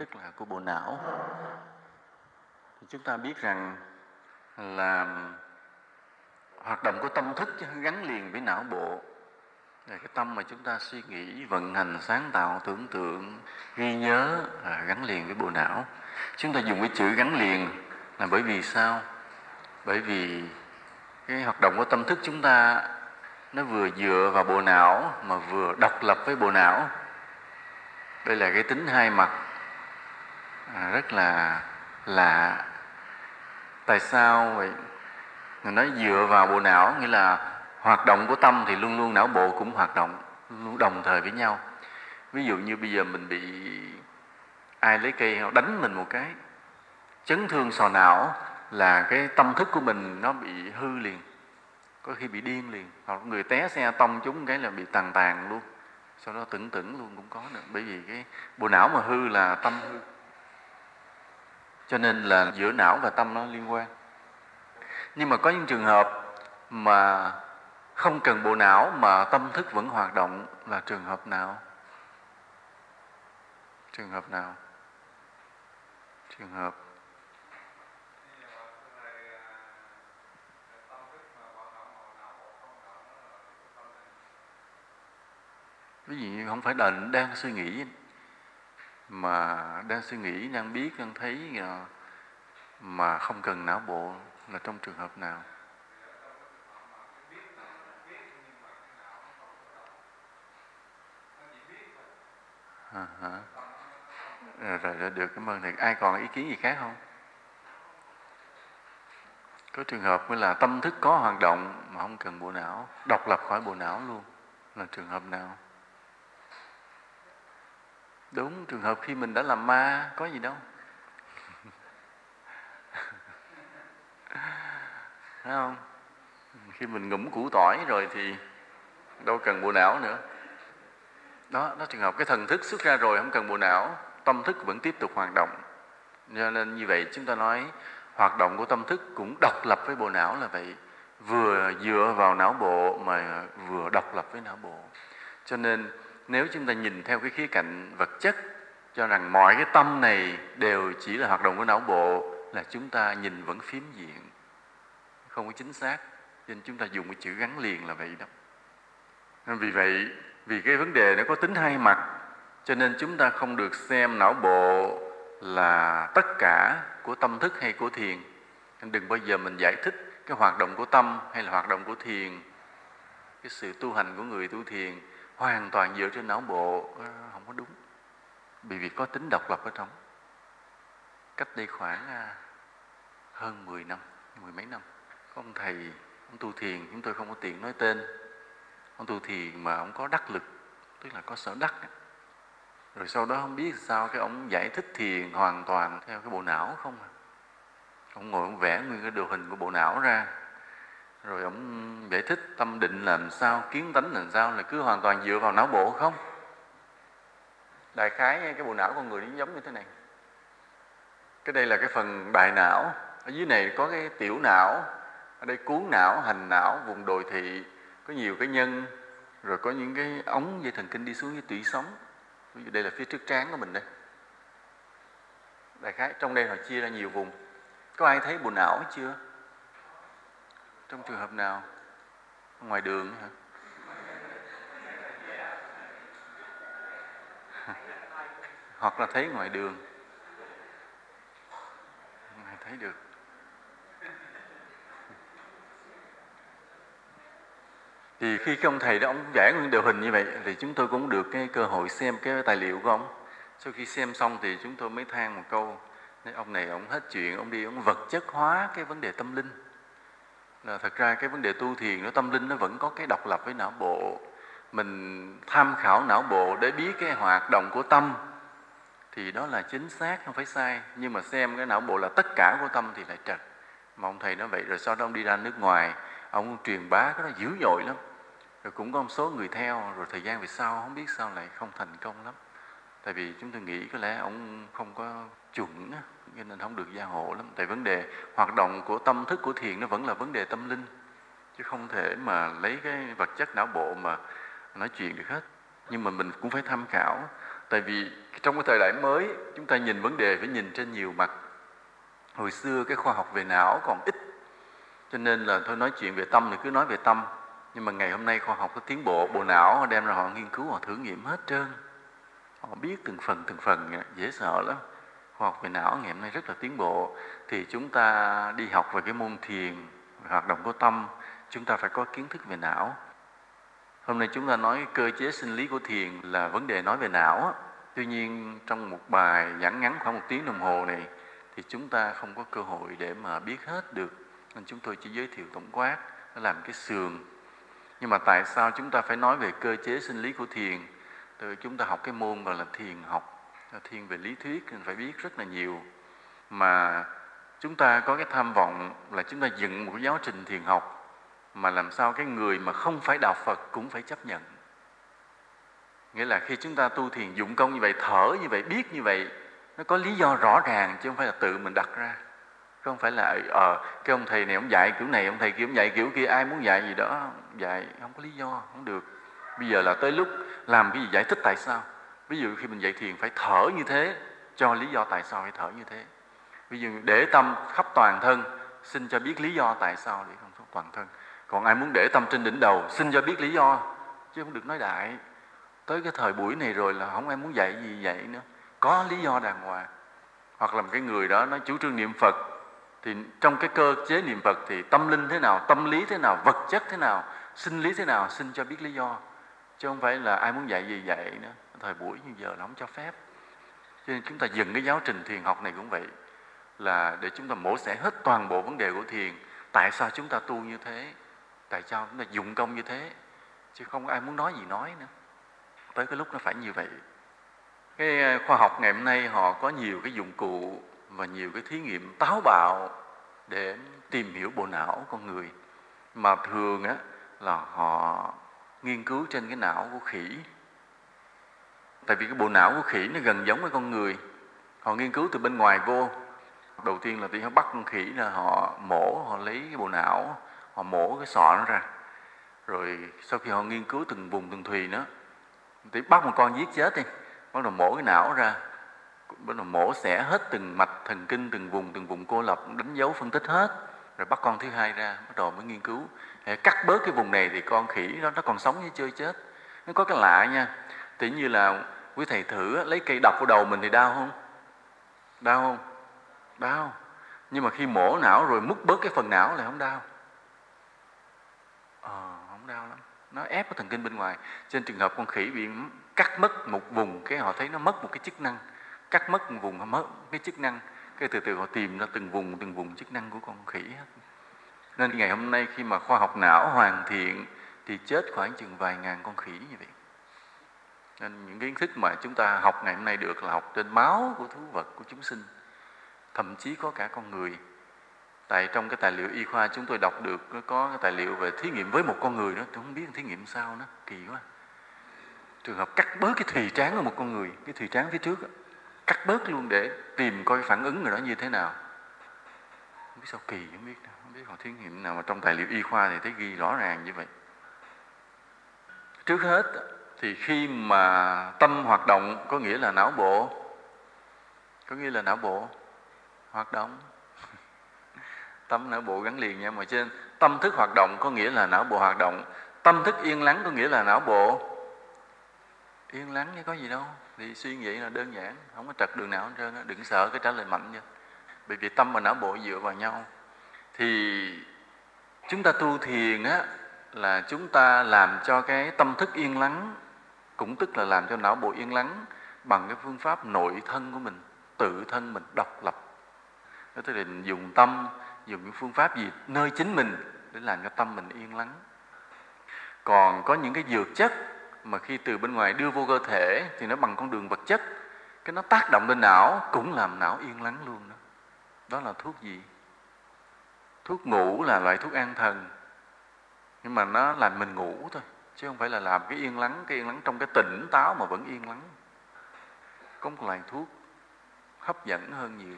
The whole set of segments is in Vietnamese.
tức là của bộ não. Thì chúng ta biết rằng là hoạt động của tâm thức gắn liền với não bộ. Là cái tâm mà chúng ta suy nghĩ vận hành sáng tạo tưởng tượng ghi nhớ à, gắn liền với bộ não. Chúng ta dùng cái chữ gắn liền là bởi vì sao? Bởi vì cái hoạt động của tâm thức chúng ta nó vừa dựa vào bộ não mà vừa độc lập với bộ não. Đây là cái tính hai mặt. À, rất là lạ. Tại sao vậy? Người nói dựa vào bộ não, nghĩa là hoạt động của tâm thì luôn luôn não bộ cũng hoạt động, luôn đồng thời với nhau. Ví dụ như bây giờ mình bị ai lấy cây đánh mình một cái, chấn thương sò não là cái tâm thức của mình nó bị hư liền, có khi bị điên liền, hoặc người té xe tông chúng cái là bị tàn tàn luôn. Sau đó tưởng tưởng luôn cũng có nữa, bởi vì cái bộ não mà hư là tâm hư cho nên là giữa não và tâm nó liên quan. Nhưng mà có những trường hợp mà không cần bộ não mà tâm thức vẫn hoạt động là trường hợp nào? Trường hợp nào? Trường hợp. Ví dụ như không phải là đang suy nghĩ mà đang suy nghĩ đang biết đang thấy ờ, mà không cần não bộ là trong trường hợp nào? À, hả? Rồi, rồi, rồi được. Cảm ơn thầy. Ai còn ý kiến gì khác không? Có trường hợp mới là tâm thức có hoạt động mà không cần bộ não độc lập khỏi bộ não luôn là trường hợp nào? Đúng, trường hợp khi mình đã làm ma, có gì đâu. Thấy không? Khi mình ngủm củ tỏi rồi thì đâu cần bộ não nữa. Đó đó trường hợp cái thần thức xuất ra rồi, không cần bộ não, tâm thức vẫn tiếp tục hoạt động. Cho nên như vậy chúng ta nói, hoạt động của tâm thức cũng độc lập với bộ não là vậy. Vừa dựa vào não bộ mà vừa độc lập với não bộ. Cho nên nếu chúng ta nhìn theo cái khía cạnh vật chất, cho rằng mọi cái tâm này đều chỉ là hoạt động của não bộ, là chúng ta nhìn vẫn phiếm diện. Không có chính xác, nên chúng ta dùng cái chữ gắn liền là vậy đó. Vì vậy, vì cái vấn đề nó có tính hai mặt, cho nên chúng ta không được xem não bộ là tất cả của tâm thức hay của thiền. Đừng bao giờ mình giải thích cái hoạt động của tâm hay là hoạt động của thiền, cái sự tu hành của người tu thiền hoàn toàn dựa trên não bộ ờ, không có đúng. Bởi vì có tính độc lập ở trong, cách đây khoảng ờ, hơn 10 năm, mười mấy năm có ông thầy, ông tu thiền, chúng tôi không có tiện nói tên. Ông tu thiền mà ông có đắc lực, tức là có sở đắc. Rồi sau đó không biết sao cái ông giải thích thiền hoàn toàn theo cái bộ não không à. Ông ngồi ông vẽ nguyên cái đồ hình của bộ não ra rồi ông giải thích tâm định làm sao kiến tánh làm sao là cứ hoàn toàn dựa vào não bộ không? Đại khái cái bộ não con người nó giống như thế này. Cái đây là cái phần đại não. Ở dưới này có cái tiểu não ở đây cuốn não hành não vùng đồi thị có nhiều cái nhân rồi có những cái ống dây thần kinh đi xuống với tủy sống. Ví dụ đây là phía trước trán của mình đây. Đại khái trong đây họ chia ra nhiều vùng. Có ai thấy bộ não chưa trong trường hợp nào? Ngoài đường hả? Hoặc là thấy ngoài đường. Ngài thấy được. Thì khi cái ông thầy đó, ông vẽ nguyên điều hình như vậy, thì chúng tôi cũng được cái cơ hội xem cái tài liệu của ông. Sau khi xem xong thì chúng tôi mới than một câu Nên ông này, ông hết chuyện, ông đi, ông vật chất hóa cái vấn đề tâm linh là thật ra cái vấn đề tu thiền nó, tâm linh nó vẫn có cái độc lập với não bộ. Mình tham khảo não bộ để biết cái hoạt động của tâm thì đó là chính xác, không phải sai. Nhưng mà xem cái não bộ là tất cả của tâm thì lại trật. Mà ông thầy nói vậy, rồi sau đó ông đi ra nước ngoài, ông truyền bá cái đó dữ dội lắm. Rồi cũng có một số người theo, rồi thời gian về sau, không biết sao lại không thành công lắm. Tại vì chúng tôi nghĩ có lẽ ông không có chuẩn cho nên không được gia hộ lắm. Tại vấn đề hoạt động của tâm thức của thiền nó vẫn là vấn đề tâm linh, chứ không thể mà lấy cái vật chất não bộ mà nói chuyện được hết. Nhưng mà mình cũng phải tham khảo. Tại vì trong cái thời đại mới, chúng ta nhìn vấn đề phải nhìn trên nhiều mặt. Hồi xưa cái khoa học về não còn ít, cho nên là thôi nói chuyện về tâm thì cứ nói về tâm. Nhưng mà ngày hôm nay khoa học có tiến bộ bộ não họ đem ra họ nghiên cứu, họ thử nghiệm hết trơn. Họ biết từng phần từng phần, dễ sợ lắm khoa học về não ngày hôm nay rất là tiến bộ, thì chúng ta đi học về cái môn thiền, hoạt động của tâm, chúng ta phải có kiến thức về não. Hôm nay chúng ta nói cơ chế sinh lý của thiền là vấn đề nói về não tuy nhiên, trong một bài giảng ngắn khoảng một tiếng đồng hồ này, thì chúng ta không có cơ hội để mà biết hết được. Nên chúng tôi chỉ giới thiệu tổng quát, nó làm cái sườn. Nhưng mà tại sao chúng ta phải nói về cơ chế sinh lý của thiền? Từ chúng ta học cái môn gọi là thiền học thiên về lý thuyết mình phải biết rất là nhiều. Mà chúng ta có cái tham vọng là chúng ta dựng một cái giáo trình thiền học mà làm sao cái người mà không phải đạo Phật cũng phải chấp nhận. Nghĩa là khi chúng ta tu thiền dụng công như vậy, thở như vậy, biết như vậy, nó có lý do rõ ràng chứ không phải là tự mình đặt ra. Không phải là ờ cái ông thầy này ông dạy kiểu này, ông thầy kia ông dạy kiểu kia, ai muốn dạy gì đó, dạy, không có lý do, không được. Bây giờ là tới lúc làm cái gì giải thích tại sao? Ví dụ khi mình dạy thiền phải thở như thế, cho lý do tại sao phải thở như thế. Ví dụ để tâm khắp toàn thân, xin cho biết lý do tại sao để không khắp toàn thân. Còn ai muốn để tâm trên đỉnh đầu, xin cho biết lý do, chứ không được nói đại. Tới cái thời buổi này rồi là không ai muốn dạy gì vậy nữa. Có lý do đàng hoàng. Hoặc là một cái người đó nói chủ trương niệm phật, thì trong cái cơ chế niệm phật thì tâm linh thế nào, tâm lý thế nào, vật chất thế nào, sinh lý thế nào, xin cho biết lý do. Chứ không phải là ai muốn dạy gì dạy nữa thời buổi như giờ là không cho phép. Cho nên chúng ta dừng cái giáo trình thiền học này cũng vậy, là để chúng ta mổ xẻ hết toàn bộ vấn đề của thiền. Tại sao chúng ta tu như thế? Tại sao chúng ta dụng công như thế? Chứ không ai muốn nói gì nói nữa. Tới cái lúc nó phải như vậy. Cái ờ, khoa học ngày hôm nay họ có nhiều cái dụng cụ và nhiều cái thí nghiệm táo bạo để tìm hiểu bộ não con người. Mà thường á là họ nghiên cứu trên cái não của khỉ tại vì cái bộ não của khỉ nó gần giống với con người. Họ nghiên cứu từ bên ngoài vô. Đầu tiên là tiên họ bắt con khỉ là họ mổ, họ lấy cái bộ não, họ mổ cái sọ nó ra. Rồi sau khi họ nghiên cứu từng vùng từng thùy nữa, thì bắt một con giết chết đi. Bắt đầu mổ cái não ra. Bắt đầu mổ xẻ hết từng mạch thần kinh, từng vùng từng vùng cô lập, đánh dấu phân tích hết. Rồi bắt con thứ hai ra, bắt đầu mới nghiên cứu. Cắt bớt cái vùng này thì con khỉ đó, nó còn sống như chơi chết. Nó có cái lạ nha tỉ như là quý thầy thử lấy cây đập vào đầu mình thì đau không? Đau không? Đau. Nhưng mà khi mổ não rồi múc bớt cái phần não là không đau? Ờ không đau lắm. Nó ép cái thần kinh bên ngoài. Trên trường hợp con khỉ bị cắt mất một vùng, cái họ thấy nó mất một cái chức năng. Cắt mất một vùng nó mất cái chức năng. Cái từ từ họ tìm ra từng vùng từng vùng chức năng của con khỉ hết nên ngày hôm nay khi mà khoa học não hoàn thiện thì chết khoảng chừng vài ngàn con khỉ như vậy nên những kiến thức mà chúng ta học ngày hôm nay được là học trên máu của thú vật của chúng sinh thậm chí có cả con người. Tại trong cái tài liệu y khoa chúng tôi đọc được có cái tài liệu về thí nghiệm với một con người đó tôi không biết thí nghiệm sao nó kỳ quá. Trường hợp cắt bớt cái thùy trán của một con người cái thùy trán phía trước đó, cắt bớt luôn để tìm coi phản ứng người đó như thế nào. Không biết sao kỳ không biết không biết còn thí nghiệm nào mà trong tài liệu y khoa thì thấy ghi rõ ràng như vậy. Trước hết thì khi mà tâm hoạt động, có nghĩa là não bộ. Có nghĩa là não bộ hoạt động. Tâm, não bộ gắn liền nha mà trên. Tâm thức hoạt động có nghĩa là não bộ hoạt động. Tâm thức yên lắng có nghĩa là não bộ. Yên lắng chứ có gì đâu. Thì suy nghĩ là đơn giản, không có trật đường não hết trơn đừng sợ, cái trả lời mạnh nha. Bởi vì tâm và não bộ dựa vào nhau. Thì chúng ta tu thiền á, là chúng ta làm cho cái tâm thức yên lắng cũng tức là làm cho não bộ yên lắng bằng cái phương pháp nội thân của mình, tự thân mình độc lập. Đó tức là dùng tâm, dùng những phương pháp gì? Nơi chính mình để làm cho tâm mình yên lắng. Còn có những cái dược chất mà khi từ bên ngoài đưa vô cơ thể thì nó bằng con đường vật chất, cái nó tác động lên não cũng làm não yên lắng luôn đó. Đó là thuốc gì? Thuốc ngủ là loại thuốc an thần, nhưng mà nó làm mình ngủ thôi chứ không phải là làm cái yên lắng, cái yên lắng trong cái tỉnh táo mà vẫn yên lắng. Có một loại thuốc hấp dẫn hơn nhiều.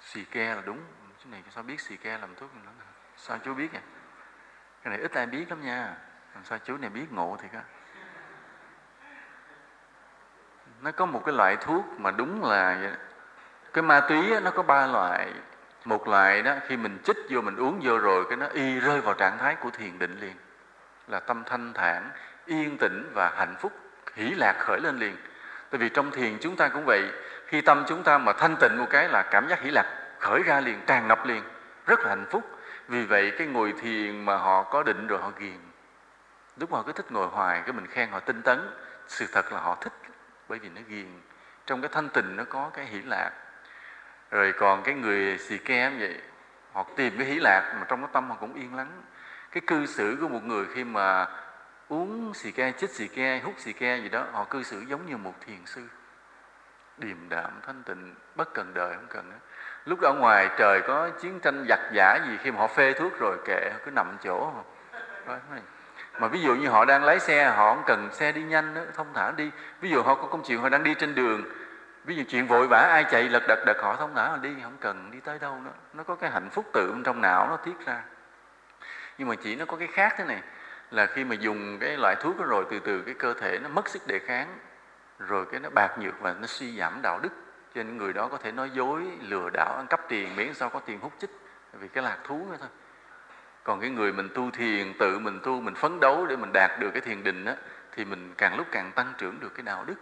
Xì ke là đúng. Cái này sao biết xì ke làm thuốc sao chú biết nhỉ cái này ít ai biết lắm nha. Làm sao chú này biết ngộ thì á? Nó có một cái loại thuốc mà đúng là cái ma túy nó có ba loại. Một loại đó, khi mình chích vô, mình uống vô rồi, cái nó y rơi vào trạng thái của thiền định liền là tâm thanh thản, yên tĩnh và hạnh phúc, hỷ lạc khởi lên liền. Tại vì trong thiền chúng ta cũng vậy, khi tâm chúng ta mà thanh tịnh một cái là cảm giác hỷ lạc khởi ra liền, tràn ngập liền, rất là hạnh phúc. Vì vậy cái ngồi thiền mà họ có định rồi họ ghiền. Lúc họ cứ thích ngồi hoài, cái mình khen họ tinh tấn, sự thật là họ thích bởi vì nó ghiền. Trong cái thanh tịnh nó có cái hỷ lạc. Rồi còn cái người xì ke vậy, họ tìm cái hỷ lạc mà trong cái tâm họ cũng yên lắng cái cư xử của một người khi mà uống xì ke chích xì ke hút xì ke gì đó họ cư xử giống như một thiền sư. Điềm đạm thanh tịnh bất cần đời không cần đó. lúc ở ngoài trời có chiến tranh giặc giả gì khi mà họ phê thuốc rồi kệ cứ nằm chỗ. Đó, mà ví dụ như họ đang lái xe họ không cần xe đi nhanh nữa thông thả đi. Ví dụ họ có công chuyện họ đang đi trên đường ví dụ chuyện vội vã ai chạy lật đật đật họ thông thả họ đi không cần đi tới đâu nữa. Nó có cái hạnh phúc tự trong não nó tiết ra nhưng mà chỉ nó có cái khác thế này, là khi mà dùng cái loại thuốc đó rồi, từ từ cái cơ thể nó mất sức đề kháng, rồi cái nó bạc nhược và nó suy giảm đạo đức, cho nên người đó có thể nói dối, lừa đảo, ăn cắp tiền, miễn sao có tiền hút chích, vì cái lạc thú nữa thôi. Còn cái người mình tu thiền, tự mình tu, mình phấn đấu để mình đạt được cái thiền định á, thì mình càng lúc càng tăng trưởng được cái đạo đức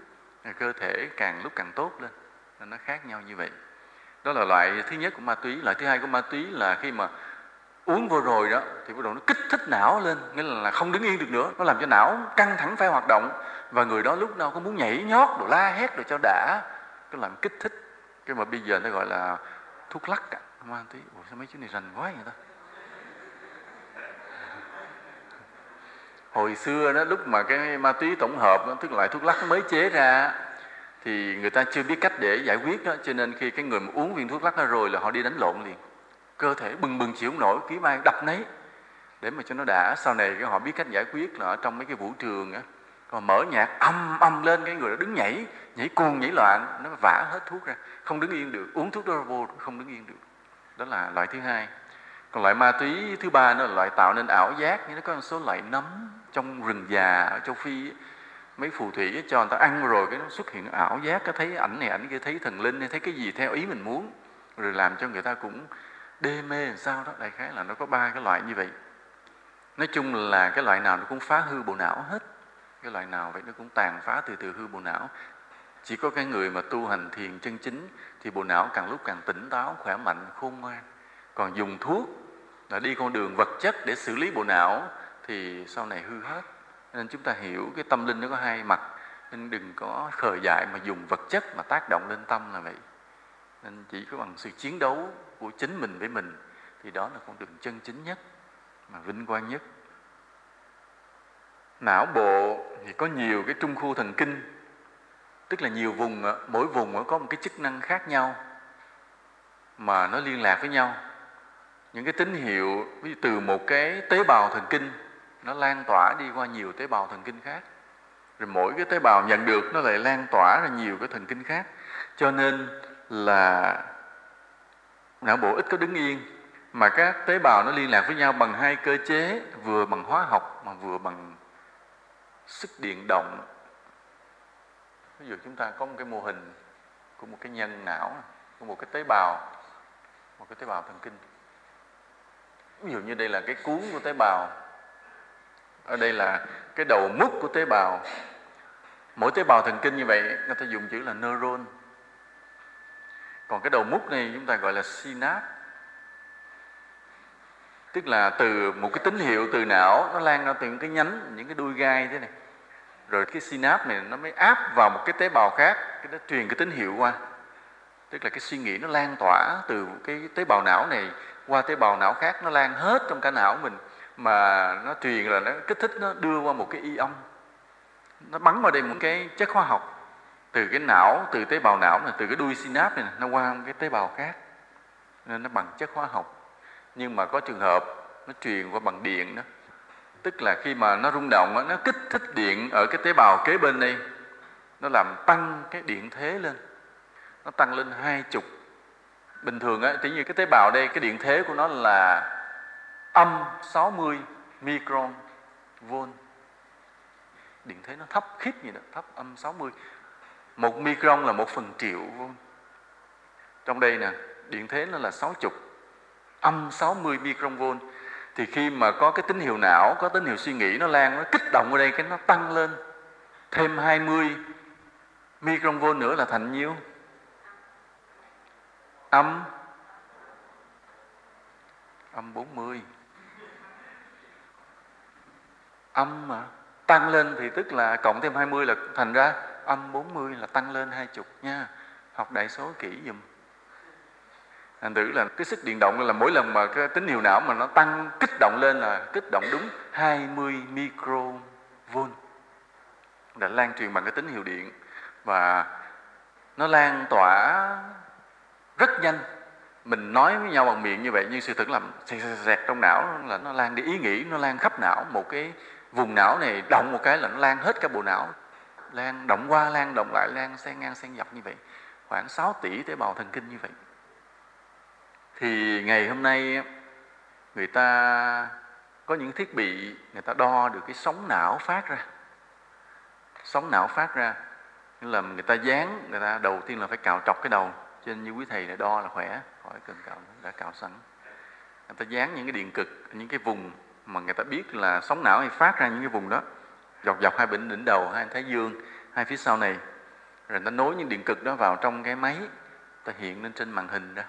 cơ thể càng lúc càng tốt lên. Nên nó khác nhau như vậy. Đó là loại thứ nhất của ma túy. Loại thứ hai của ma túy là khi mà uống vô rồi đó thì bắt đầu nó kích thích não lên nghĩa là không đứng yên được nữa. Nó làm cho não căng thẳng phải hoạt động và người đó lúc nào cũng muốn nhảy nhót rồi la hét rồi cho đã. Cái làm kích thích. Cái mà bây giờ nó gọi là thuốc lắc à. ma túy ủa sao mấy chú này rành quá vậy ta? Hồi xưa đó lúc mà cái ma túy tổng hợp đó, tức là loại thuốc lắc mới chế ra thì người ta chưa biết cách để giải quyết đó. Cho nên khi cái người mà uống viên thuốc lắc đó rồi là họ đi đánh lộn liền cơ thể bừng bừng chịu nổi kiếm ai đập nấy, để mà cho nó đã. Sau này cái họ biết cách giải quyết là ở trong mấy cái vũ trường á còn mở nhạc âm âm lên, cái người đó đứng nhảy nhảy cuồng, nhảy loạn, nó vả hết thuốc ra, không đứng yên được. Uống thuốc đó vô, không đứng yên được. Đó là loại thứ hai. Còn loại ma túy thứ ba nó là loại tạo nên ảo giác, như nó có một số loại nấm trong rừng già ở châu phi mấy phù thủy cho người ta ăn rồi cái nó xuất hiện ảo giác, cái thấy ảnh này, ảnh kia, thấy thần linh hay thấy cái gì, theo ý mình muốn, rồi làm cho người ta cũng đê mê làm sao đó, đại khái là nó có ba cái loại như vậy. Nói chung là cái loại nào nó cũng phá hư bộ não hết. Cái loại nào vậy nó cũng tàn phá từ từ hư bộ não. Chỉ có cái người mà tu hành thiền chân chính thì bộ não càng lúc càng tỉnh táo, khỏe mạnh, khôn ngoan. Còn dùng thuốc là đi con đường vật chất để xử lý bộ não thì sau này hư hết. Nên chúng ta hiểu cái tâm linh nó có hai mặt. Nên đừng có khờ dại mà dùng vật chất mà tác động lên tâm là vậy. Nên chỉ có bằng sự chiến đấu của chính mình với mình, thì đó là con đường chân chính nhất, mà vinh quang nhất. Não bộ thì có nhiều cái trung khu thần kinh, tức là nhiều vùng, mỗi vùng có một cái chức năng khác nhau, mà nó liên lạc với nhau. Những cái tín hiệu, ví dụ từ một cái tế bào thần kinh, nó lan tỏa đi qua nhiều tế bào thần kinh khác. Rồi mỗi cái tế bào nhận được, nó lại lan tỏa ra nhiều cái thần kinh khác. Cho nên là não bộ ít có đứng yên, mà các tế bào nó liên lạc với nhau bằng hai cơ chế, vừa bằng hóa học mà vừa bằng sức điện động. Ví dụ chúng ta có một cái mô hình của một cái nhân não, của một cái tế bào, một cái tế bào thần kinh. Ví dụ như đây là cái cuốn của tế bào. Ở đây là cái đầu mút của tế bào. Mỗi tế bào thần kinh như vậy, người ta dùng chữ là neuron còn cái đầu mút này chúng ta gọi là synapse. Tức là từ một cái tín hiệu từ não, nó lan ra từ những cái nhánh, những cái đuôi gai thế này. Rồi cái synapse này nó mới áp vào một cái tế bào khác, cái nó truyền cái tín hiệu qua. Tức là cái suy nghĩ nó lan tỏa từ cái tế bào não này qua tế bào não khác, nó lan hết trong cả não mình, mà nó truyền là nó kích thích, nó đưa qua một cái ion nó bắn vào đây một cái chất hóa học từ cái não, từ tế bào não này, từ cái đuôi synap này, nó qua một cái tế bào khác. Nên nó bằng chất hóa học. Nhưng mà có trường hợp nó truyền qua bằng điện đó. Tức là khi mà nó rung động nó kích thích điện ở cái tế bào kế bên đây, nó làm tăng cái điện thế lên. Nó tăng lên hai chục. Bình thường á tí như cái tế bào đây, cái điện thế của nó là âm 60 micron volt điện thế nó thấp khiếp gì đó, thấp âm 60 một micron là một phần triệu trong đây nè, điện thế nó là 60 âm 60 micron volt thì khi mà có cái tín hiệu não, có tín hiệu suy nghĩ nó lan, nó kích động ở đây, cái nó tăng lên. Thêm 20 micron volt nữa là thành nhiêu? Âm. Âm 40 âm mà tăng lên thì tức là cộng thêm 20 là thành ra âm 40 là tăng lên 20 nha. Học đại số kỹ dùm thành thử là cái sức điện động là mỗi lần mà cái tín hiệu não mà nó tăng, kích động lên là kích động đúng 20 microvolt. Đã lan truyền bằng cái tín hiệu điện và nó lan tỏa rất nhanh. Mình nói với nhau bằng miệng như vậy nhưng sự thực là xẹt trong não là nó lan đi. Ý nghĩ nó lan khắp não. Một cái vùng não này động một cái là nó lan hết cả bộ não lan động qua, lan động lại, lan xen ngang, xen dọc như vậy. Khoảng 6 tỷ tế bào thần kinh như vậy. Thì ngày hôm nay, người ta có những thiết bị, người ta đo được cái sóng não phát ra. Sóng não phát ra, nghĩa là người ta dán, người ta đầu tiên là phải cạo trọc cái đầu. Trên như quý thầy đã đo là khỏe, khỏi cần cạo đã cạo sẵn. Người ta dán những cái điện cực, những cái vùng mà người ta biết là sóng não hay phát ra những cái vùng đó dọc dọc hai bên đỉnh đầu, hai thái dương, hai phía sau này. Rồi ta nối những điện cực đó vào trong cái máy, ta hiện lên trên màn hình đó.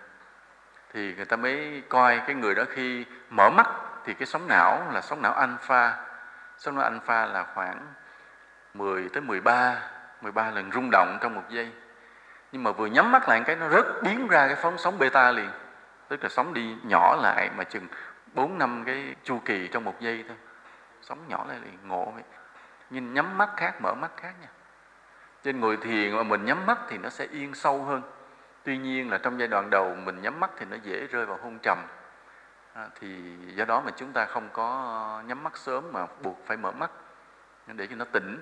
Thì người ta mới coi cái người đó khi mở mắt thì cái sóng não là sóng não alpha. Sóng não alpha là khoảng 10 tới 13 13 lần rung động trong một giây. Nhưng mà vừa nhắm mắt lại cái, nó rất biến ra cái phóng sóng beta liền. Tức là sóng đi nhỏ lại mà chừng 4 năm cái chu kỳ trong một giây thôi. Sóng nhỏ lại liền, ngộ vậy nhưng nhắm mắt khác mở mắt khác nha. Trên ngồi thiền mà mình nhắm mắt thì nó sẽ yên sâu hơn. Tuy nhiên là trong giai đoạn đầu mình nhắm mắt thì nó dễ rơi vào hôn trầm. À, thì do đó mà chúng ta không có nhắm mắt sớm mà buộc phải mở mắt để cho nó tỉnh.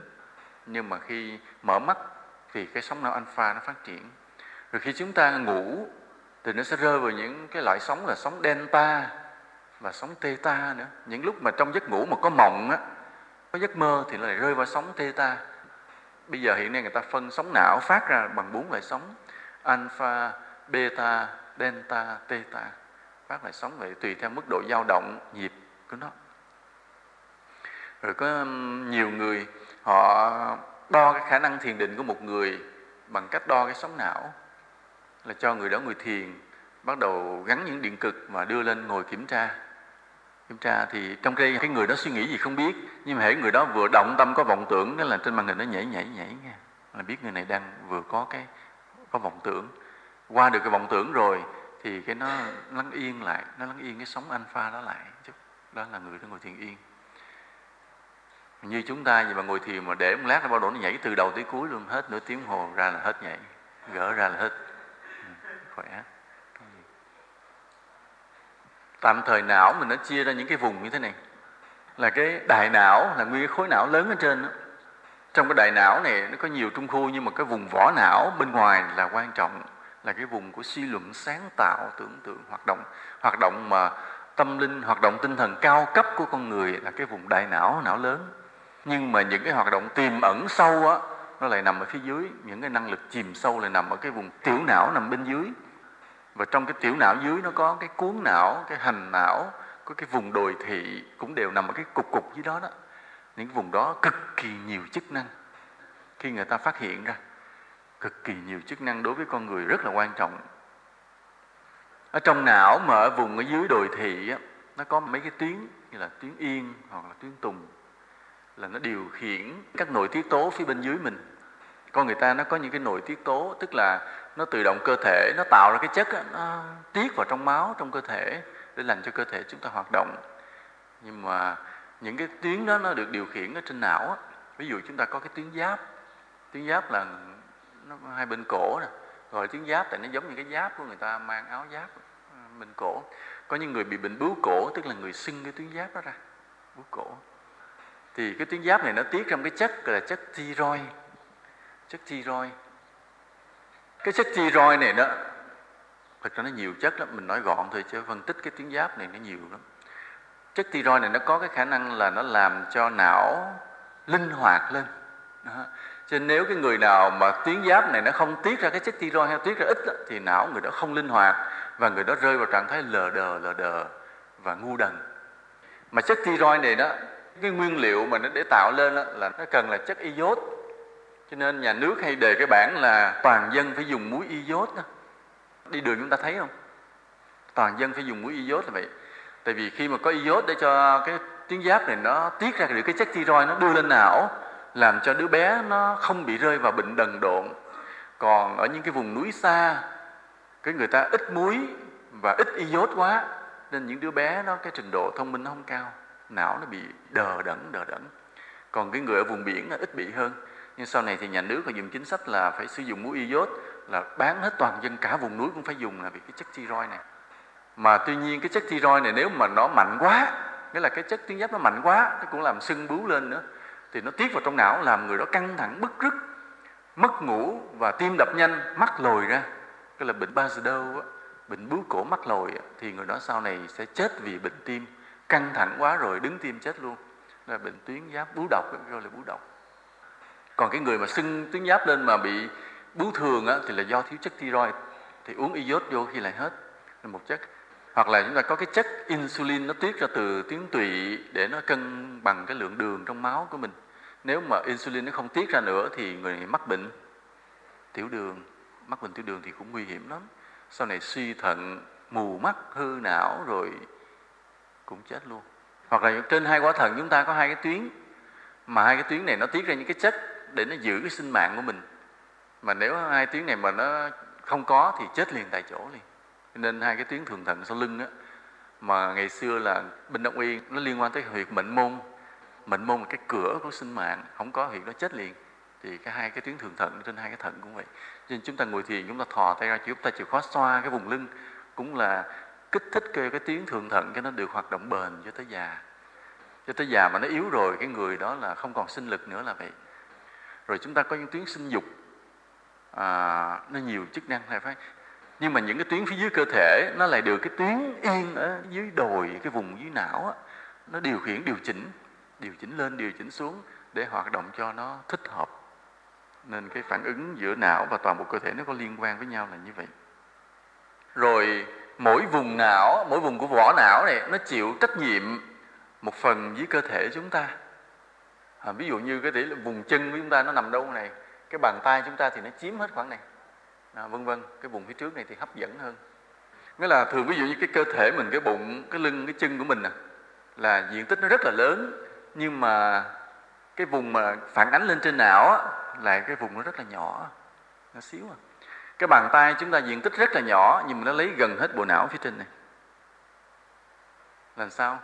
Nhưng mà khi mở mắt thì cái sóng não alpha nó phát triển. Rồi khi chúng ta ngủ thì nó sẽ rơi vào những cái loại sóng là sóng delta và sóng theta nữa. Những lúc mà trong giấc ngủ mà có mộng á có giấc mơ thì nó lại rơi vào sóng theta bây giờ hiện nay người ta phân sóng não phát ra bằng bốn loại sóng. Alpha, beta, delta, theta. Phát lại sóng vậy tùy theo mức độ dao động, nhịp của nó. Rồi có nhiều người họ đo cái khả năng thiền định của một người bằng cách đo cái sóng não. Là cho người đó người thiền, bắt đầu gắn những điện cực mà đưa lên ngồi kiểm tra kiểm tra thì trong cái cái người đó suy nghĩ gì không biết nhưng mà hễ người đó vừa động tâm có vọng tưởng đó là trên màn hình nó nhảy nhảy nhảy nghe. Là biết người này đang vừa có cái có vọng tưởng. Qua được cái vọng tưởng rồi thì cái nó lắng yên lại nó lắng yên cái sóng alpha đó lại chút đó là người đó ngồi thiền yên. Như chúng ta vậy mà ngồi thiền mà để một lát nó bao độ nó nhảy từ đầu tới cuối luôn hết nửa tiếng hồ ra là hết nhảy gỡ ra là hết. Ừ, khỏe tạm thời não mình nó chia ra những cái vùng như thế này. Là cái đại não, là nguyên cái khối não lớn ở trên đó. trong cái đại não này, nó có nhiều trung khu, nhưng mà cái vùng vỏ não bên ngoài là quan trọng, là cái vùng của suy luận sáng tạo, tưởng tượng, hoạt động. Hoạt động mà tâm linh, hoạt động tinh thần cao cấp của con người là cái vùng đại não não lớn. Nhưng mà những cái hoạt động tiềm ẩn sâu á, nó lại nằm ở phía dưới. Những cái năng lực chìm sâu lại nằm ở cái vùng tiểu não nằm bên dưới và trong cái tiểu não dưới nó có cái cuốn não cái hành não có cái vùng đồi thị cũng đều nằm ở cái cục cục dưới đó đó. Những vùng đó cực kỳ nhiều chức năng. Khi người ta phát hiện ra cực kỳ nhiều chức năng đối với con người rất là quan trọng. Ở trong não mà ở vùng ở dưới đồi thị á, nó có mấy cái tuyến như là tuyến yên hoặc là tuyến tùng là nó điều khiển các nội tiết tố phía bên dưới mình. Con người ta nó có những cái nội tiết tố tức là nó tự động cơ thể nó tạo ra cái chất đó, nó tiết vào trong máu trong cơ thể để làm cho cơ thể chúng ta hoạt động. Nhưng mà những cái tuyến đó nó được điều khiển ở trên não ví dụ chúng ta có cái tuyến giáp tuyến giáp là nó hai bên cổ nè. Rồi tuyến giáp tại nó giống như cái giáp của người ta mang áo giáp ờ, bên cổ. Có những người bị bệnh bướu cổ tức là người sưng cái tuyến giáp đó ra bướu cổ. Thì cái tuyến giáp này nó tiết trong cái chất gọi là chất thyroid chất thyroid cái chất thyroid này đó thật ra nó nhiều chất lắm mình nói gọn thôi chứ phân tích cái tuyến giáp này nó nhiều lắm. Chất tiroid này nó có cái khả năng là nó làm cho não linh hoạt lên. Đó. cho nên nếu cái người nào mà tuyến giáp này nó không tiết ra cái chất tiroid hay tiết ra ít đó, thì não người đó không linh hoạt và người đó rơi vào trạng thái lờ đờ lờ đờ và ngu đần. Mà chất tiroid này đó cái nguyên liệu mà nó để tạo lên đó, là nó cần là chất iốt cho nên nhà nước hay đề cái bản là toàn dân phải dùng muối iốt đó. Đi đường chúng ta thấy không? Toàn dân phải dùng muối iốt là vậy. Tại vì khi mà có iốt để cho cái tuyến giáp này nó tiết ra được cái chất thyroid nó đưa lên não, làm cho đứa bé nó không bị rơi vào bệnh đần độn. Còn ở những cái vùng núi xa, cái người ta ít muối và ít iốt quá, nên những đứa bé nó cái trình độ thông minh nó không cao. Não nó bị đờ đẫn đờ đẫn. Còn cái người ở vùng biển ít bị hơn nhưng sau này thì nhà nước họ dùng chính sách là phải sử dụng muối iốt, là bán hết toàn dân cả vùng núi cũng phải dùng là vì cái chất thyroid này. Mà tuy nhiên cái chất thyroid này nếu mà nó mạnh quá, nghĩa là cái chất tuyến giáp nó mạnh quá, nó cũng làm sưng bướu lên nữa, thì nó tiết vào trong não, làm người đó căng thẳng bức rứt, mất ngủ và tim đập nhanh, mắt lồi ra. Cái là bệnh Basedow bệnh bướu cổ mắt lồi thì người đó sau này sẽ chết vì bệnh tim. Căng thẳng quá rồi, đứng tim chết luôn. Là bệnh tuyến giáp bướu độc gọi là bướu độc còn cái người mà sưng tuyến giáp lên mà bị bướu thường á, thì là do thiếu chất tiroid thì uống iốt vô khi lại hết. Là một chất. Hoặc là chúng ta có cái chất insulin nó tiết ra từ tuyến tụy để nó cân bằng cái lượng đường trong máu của mình. Nếu mà insulin nó không tiết ra nữa thì người này mắc bệnh tiểu đường. Mắc bệnh tiểu đường thì cũng nguy hiểm lắm. Sau này suy thận mù mắt hư não rồi cũng chết luôn. Hoặc là trên hai quả thận chúng ta có hai cái tuyến. Mà hai cái tuyến này nó tiết ra những cái chất để nó giữ cái sinh mạng của mình. Mà nếu hai tiếng này mà nó không có thì chết liền tại chỗ liền. Nên hai cái tuyến thường thận sau lưng á mà ngày xưa là bên đông y nó liên quan tới huyệt mệnh môn. Mệnh môn là cái cửa của sinh mạng không có huyệt nó chết liền. Thì cái hai cái tuyến thường thận trên hai cái thận cũng vậy. Cho nên chúng ta ngồi thiền chúng ta thò tay ra chúng ta chịu khó xoa cái vùng lưng cũng là kích thích cái, cái tuyến thường thận cho nó được hoạt động bền cho tới già. Cho tới già mà nó yếu rồi cái người đó là không còn sinh lực nữa là vậy rồi chúng ta có những tuyến sinh dục à, nó nhiều chức năng này phải. Nhưng mà những cái tuyến phía dưới cơ thể nó lại được cái tuyến yên ở dưới đồi cái vùng dưới não á, nó điều khiển điều chỉnh điều chỉnh lên điều chỉnh xuống để hoạt động cho nó thích hợp. Nên cái phản ứng giữa não và toàn bộ cơ thể nó có liên quan với nhau là như vậy. Rồi mỗi vùng não mỗi vùng của vỏ não này nó chịu trách nhiệm một phần với cơ thể chúng ta à, ví dụ như cái tỷ vùng chân của chúng ta nó nằm đâu này cái bàn tay chúng ta thì nó chiếm hết khoảng này. À, vân vân cái vùng phía trước này thì hấp dẫn hơn. Nghĩa là thường ví dụ như cái cơ thể mình cái bụng cái lưng cái chân của mình nè là diện tích nó rất là lớn nhưng mà cái vùng mà phản ánh lên trên não á, là cái vùng nó rất là nhỏ nó xíu à. Cái bàn tay chúng ta diện tích rất là nhỏ nhưng mà nó lấy gần hết bộ não phía trên này. Làm sao?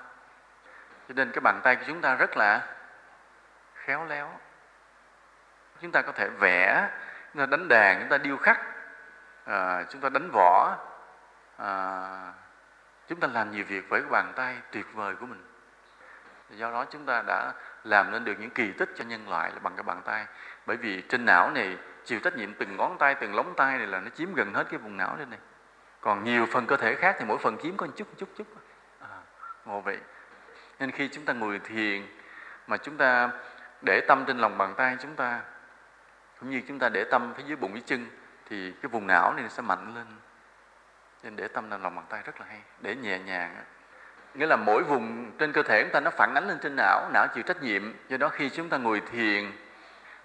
Cho nên cái bàn tay của chúng ta rất là khéo léo. Chúng ta có thể vẽ chúng ta đánh đàn chúng ta điêu khắc à, chúng ta đánh võ à, chúng ta làm nhiều việc với bàn tay tuyệt vời của mình. Do đó chúng ta đã làm nên được những kỳ tích cho nhân loại là bằng cái bàn tay. Bởi vì trên não này chịu trách nhiệm từng ngón tay từng lóng tay này là nó chiếm gần hết cái vùng não lên này. Còn nhiều phần cơ thể khác thì mỗi phần chiếm có một chút chút chút. À, ngộ vậy nên khi chúng ta ngồi thiền mà chúng ta để tâm trên lòng bàn tay chúng ta. Cũng như chúng ta để tâm phía dưới bụng dưới chân thì cái vùng não này sẽ mạnh lên. Nên để tâm lên lòng bàn tay rất là hay để nhẹ nhàng nghĩa là mỗi vùng trên cơ thể chúng ta nó phản ánh lên trên não não chịu trách nhiệm. Do đó khi chúng ta ngồi thiền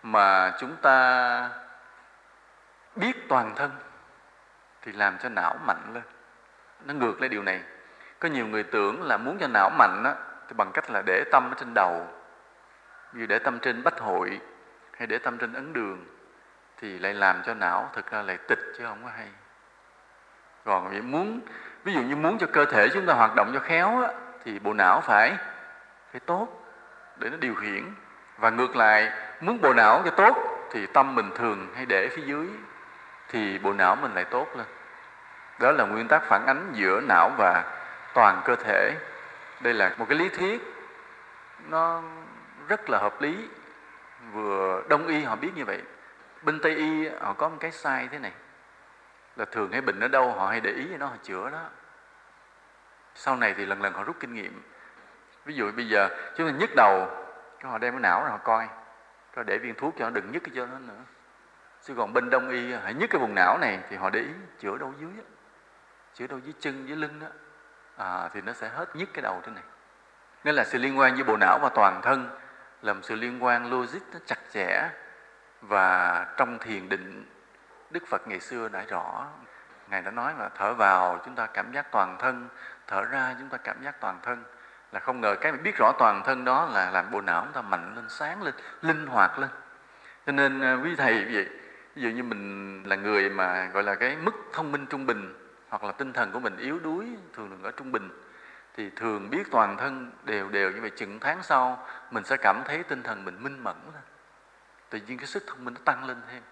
mà chúng ta biết toàn thân thì làm cho não mạnh lên. Nó ngược lại điều này. Có nhiều người tưởng là muốn cho não mạnh á, thì bằng cách là để tâm ở trên đầu như để tâm trên bách hội hay để tâm trên ấn đường thì lại làm cho não thực ra lại tịch chứ không có hay. Còn muốn ví dụ như muốn cho cơ thể chúng ta hoạt động cho khéo á, thì bộ não phải phải tốt để nó điều khiển. Và ngược lại muốn bộ não cho tốt thì tâm mình thường hay để phía dưới thì bộ não mình lại tốt lên. Đó là nguyên tắc phản ánh giữa não và toàn cơ thể. Đây là một cái lý thuyết nó rất là hợp lý. Vừa đông y họ biết như vậy. Bên tây y họ có một cái sai thế này. Là thường hay bệnh ở đâu họ hay để ý nó họ chữa đó. Sau này thì lần lần họ rút kinh nghiệm. Ví dụ bây giờ chúng ta nhức đầu họ đem cái não ra họ coi. Rồi để viên thuốc cho nó đừng nhức cái cho nó nữa. Chứ còn bên đông y hãy nhức cái vùng não này thì họ để ý chữa đâu dưới đó. chữa đâu dưới chân dưới lưng đó à, thì nó sẽ hết nhức cái đầu thế này. Nên là sự liên quan giữa bộ não và toàn thân là một sự liên quan logic nó chặt chẽ và trong thiền định Đức Phật ngày xưa đã rõ. Ngài đã nói là thở vào chúng ta cảm giác toàn thân Thở ra chúng ta cảm giác toàn thân. Là không ngờ cái biết rõ toàn thân đó là làm bộ não chúng ta mạnh lên, sáng lên, linh hoạt lên. Cho nên à, quý thầy vậy Ví dụ như mình là người mà gọi là cái mức thông minh trung bình Hoặc là tinh thần của mình yếu đuối thường thường ở trung bình thì thường biết toàn thân đều đều như vậy, chừng tháng sau Mình sẽ cảm thấy tinh thần mình minh mẫn lên. Tự nhiên cái sức thông minh nó tăng lên thêm.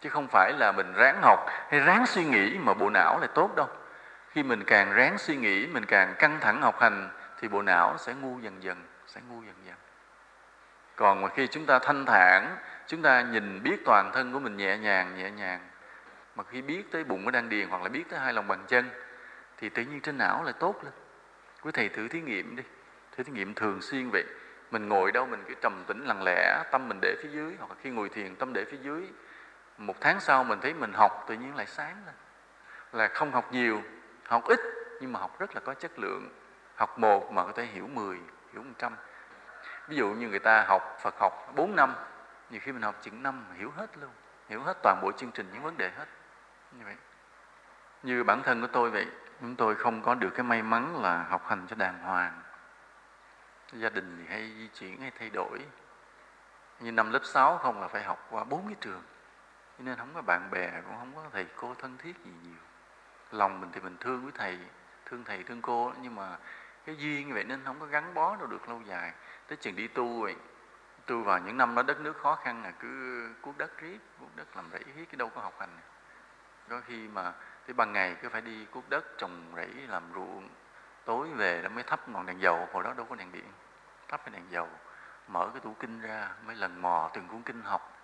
Chứ không phải là mình ráng học hay ráng suy nghĩ mà bộ não lại tốt đâu. Khi mình càng ráng suy nghĩ, mình càng căng thẳng học hành thì bộ não sẽ ngu dần dần, sẽ ngu dần dần. Còn mà khi chúng ta thanh thản, chúng ta nhìn biết toàn thân của mình nhẹ nhàng nhẹ nhàng, mà khi biết tới bụng nó đang điền hoặc là biết tới hai lòng bàn chân, thì tự nhiên trên não lại tốt lên quý thầy thử thí nghiệm đi. Thử thí nghiệm thường xuyên vậy. Mình ngồi đâu mình cứ trầm tĩnh, lặng lẽ, tâm mình để phía dưới. Hoặc là khi ngồi thiền, tâm để phía dưới. Một tháng sau mình thấy mình học, tự nhiên lại sáng lên. Là không học nhiều, học ít, nhưng mà học rất là có chất lượng. Học một mà có thể hiểu 10 hiểu 100 ví dụ như người ta học Phật học 4 năm, nhiều khi mình học chừng năm hiểu hết luôn. Hiểu hết toàn bộ chương trình, những vấn đề hết. Như vậy. Như bản thân của tôi vậy chúng tôi không có được cái may mắn là học hành cho đàng hoàng. Gia đình thì hay di chuyển, hay thay đổi. Như năm lớp 6 không là phải học qua bốn cái trường. Cho nên không có bạn bè, cũng không có thầy cô thân thiết gì nhiều. Lòng mình thì mình thương với thầy, thương thầy, thương cô nhưng mà cái duyên như vậy nên không có gắn bó đâu được lâu dài. Tới chừng đi tu vậy tu vào những năm đó đất nước khó khăn là cứ cuốc đất riết, cuốc đất làm rẫy riết cái đâu có học hành. Có khi mà tới ban ngày cứ phải đi cuốc đất, trồng rẫy, làm ruộng. Tối về nó mới thắp ngọn đèn dầu, hồi đó đâu có đèn điện. Thắp cái đèn dầu, mở cái tủ kinh ra mới lần mò từng cuốn kinh học.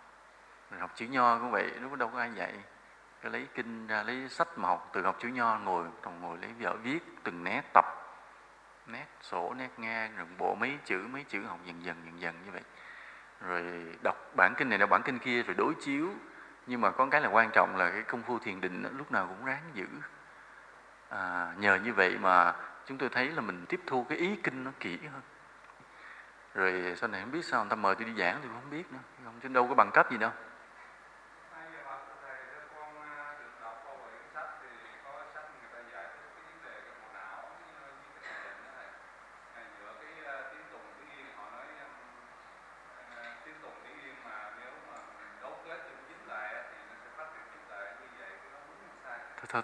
Rồi học chữ nho cũng vậy, lúc đâu có ai dạy. Cái lấy kinh ra, lấy sách mà học từ học chữ nho, ngồi, còn ngồi lấy vở viết, từng nét tập. Nét sổ, nét ngang, rồi bộ mấy chữ mấy chữ học dần dần dần dần như vậy. Rồi đọc bản kinh này đọc bản kinh kia, rồi đối chiếu nhưng mà có cái là quan trọng là cái công phu thiền định lúc nào cũng ráng giữ. À, nhờ như vậy mà chúng tôi thấy là mình tiếp thu cái ý kinh nó kỹ hơn. Rồi sau này không biết sao người ta mời tôi đi giảng tôi cũng không biết nữa. Không chứ đâu có bằng cấp gì đâu.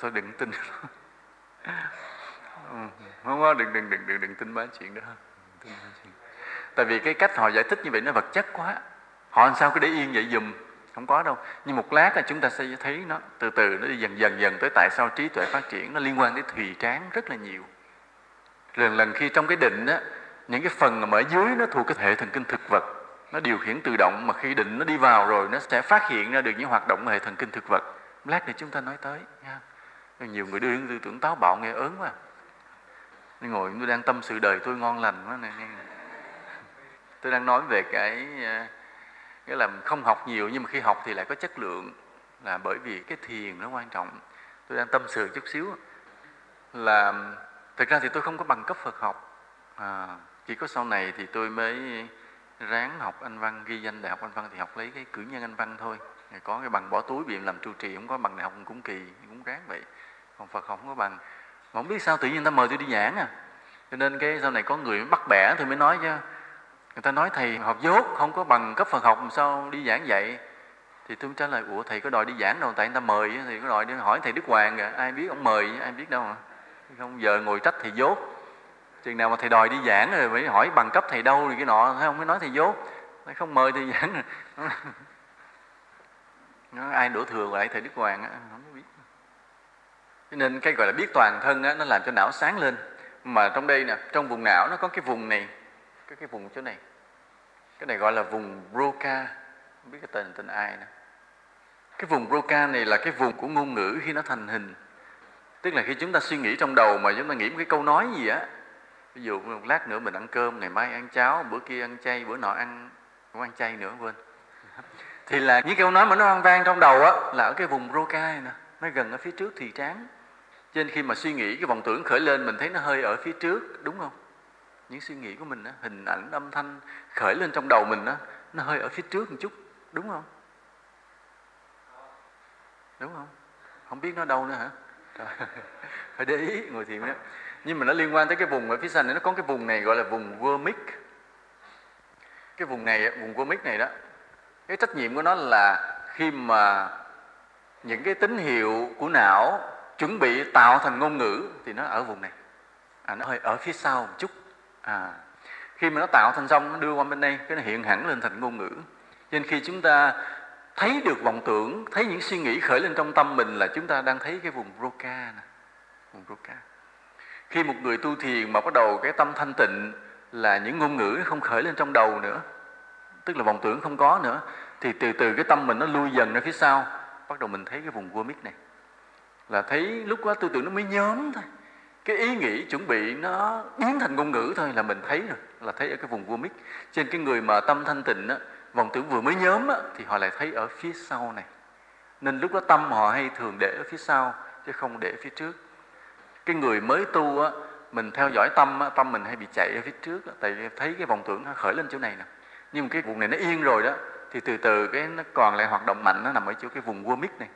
Thôi thôi đừng tin. Ừ, không có, đừng đừng đừng đừng đừng tin ba chuyện đó. Tin ba chuyện. Tại vì cái cách họ giải thích như vậy nó vật chất quá. Họ làm sao cứ để yên vậy dùm? Không có đâu. Nhưng một lát là chúng ta sẽ thấy nó từ từ, nó đi dần dần dần tới tại sao trí tuệ phát triển nó liên quan đến thùy tráng rất là nhiều. Lần lần khi trong cái định á, những cái phần mà ở dưới nó thuộc cái hệ thần kinh thực vật, nó điều khiển tự động mà khi định nó đi vào rồi nó sẽ phát hiện ra được những hoạt động hệ thần kinh thực vật. Lát nữa chúng ta nói tới, nha nhiều người đưa tư tưởng táo bạo nghe ớn quá. Tôi ngồi tôi đang tâm sự đời tôi ngon lành quá này tôi đang nói về cái à, cái là không học nhiều nhưng mà khi học thì lại có chất lượng là bởi vì cái thiền nó quan trọng. Tôi đang tâm sự chút xíu là thực ra thì tôi không có bằng cấp Phật học. À, chỉ có sau này thì tôi mới ráng học anh văn ghi danh đại học anh văn thì học lấy cái cử nhân anh văn thôi. Có cái bằng bỏ túi bị làm trụ trì không có bằng đại học cũng kỳ cũng ráng vậy còn Phật không có bằng. Mà không biết sao tự nhiên người ta mời tôi đi giảng à. Cho nên cái sau này có người bắt bẻ tôi mới nói chứ. Người ta nói, thầy học dốt, không có bằng cấp Phật học, làm sao đi giảng dạy thì tôi trả lời, ủa, thầy có đòi đi giảng đâu, tại người ta mời thì có đòi đi hỏi thầy Đức Hoàng kìa, ai biết ông mời, ai biết đâu mà. Không giờ ngồi trách thầy dốt. Chừng nào mà thầy đòi đi giảng rồi phải hỏi bằng cấp thầy đâu thì cái nọ, thấy không? Mới nói thầy dốt. Không mời thầy giảng. Nó ai đổ thừa lại thầy Đức Hoàng á, không biết cho nên cái gọi là biết toàn thân á, nó làm cho não sáng lên. Mà trong đây nè trong vùng não nó có cái vùng này cái cái vùng chỗ này. Cái này gọi là vùng Broca. Không biết cái tên tên ai nè. Cái vùng Broca này là cái vùng của ngôn ngữ khi nó thành hình. Tức là khi chúng ta suy nghĩ trong đầu mà chúng ta nghĩ một cái câu nói gì á. Ví dụ một lát nữa mình ăn cơm ngày mai ăn cháo bữa kia ăn chay bữa nọ ăn không ăn chay nữa quên. Thì là những câu nói mà nó vang vang trong đầu á là ở cái vùng Broca này nè. Nó gần ở phía trước thì trán cho nên khi mà suy nghĩ cái vọng tưởng khởi lên, mình thấy nó hơi ở phía trước, đúng không? Những suy nghĩ của mình á, hình ảnh, âm thanh khởi lên trong đầu mình á, nó hơi ở phía trước một chút, đúng không? Đúng không? Không biết nó đâu nữa hả? Phải để ý, ngồi thiền đó nhưng mà nó liên quan tới cái vùng ở phía sau này, nó có cái vùng này gọi là vùng wormic. Cái vùng này vùng wormic này đó, cái trách nhiệm của nó là khi mà những cái tín hiệu của não chuẩn bị tạo thành ngôn ngữ thì nó ở vùng này. À, nó hơi ở phía sau một chút. À, khi mà nó tạo thành xong nó đưa qua bên đây cái nó hiện hẳn lên thành ngôn ngữ. Cho nên khi chúng ta thấy được vọng tưởng thấy những suy nghĩ khởi lên trong tâm mình là chúng ta đang thấy cái vùng roka nè. Vùng roka khi một người tu thiền mà bắt đầu cái tâm thanh tịnh là những ngôn ngữ nó không khởi lên trong đầu nữa tức là vọng tưởng không có nữa thì từ từ cái tâm mình nó lui dần ra phía sau bắt đầu mình thấy cái vùng vô mít này là thấy lúc đó tư tưởng nó mới nhóm thôi. Cái ý nghĩ chuẩn bị nó biến thành ngôn ngữ thôi là mình thấy rồi là thấy ở cái vùng vô mít trên cái người mà tâm thanh tịnh á vọng tưởng vừa mới nhóm á, thì họ lại thấy ở phía sau này. Nên lúc đó tâm họ hay thường để ở phía sau chứ không để phía trước. Cái người mới tu á mình theo dõi tâm á, tâm mình hay bị chạy ở phía trước á, tại vì thấy cái vọng tưởng nó khởi lên chỗ này nè. Nhưng mà cái vùng này nó yên rồi đó thì từ từ cái nó còn lại hoạt động mạnh nó nằm ở chỗ cái vùng womic này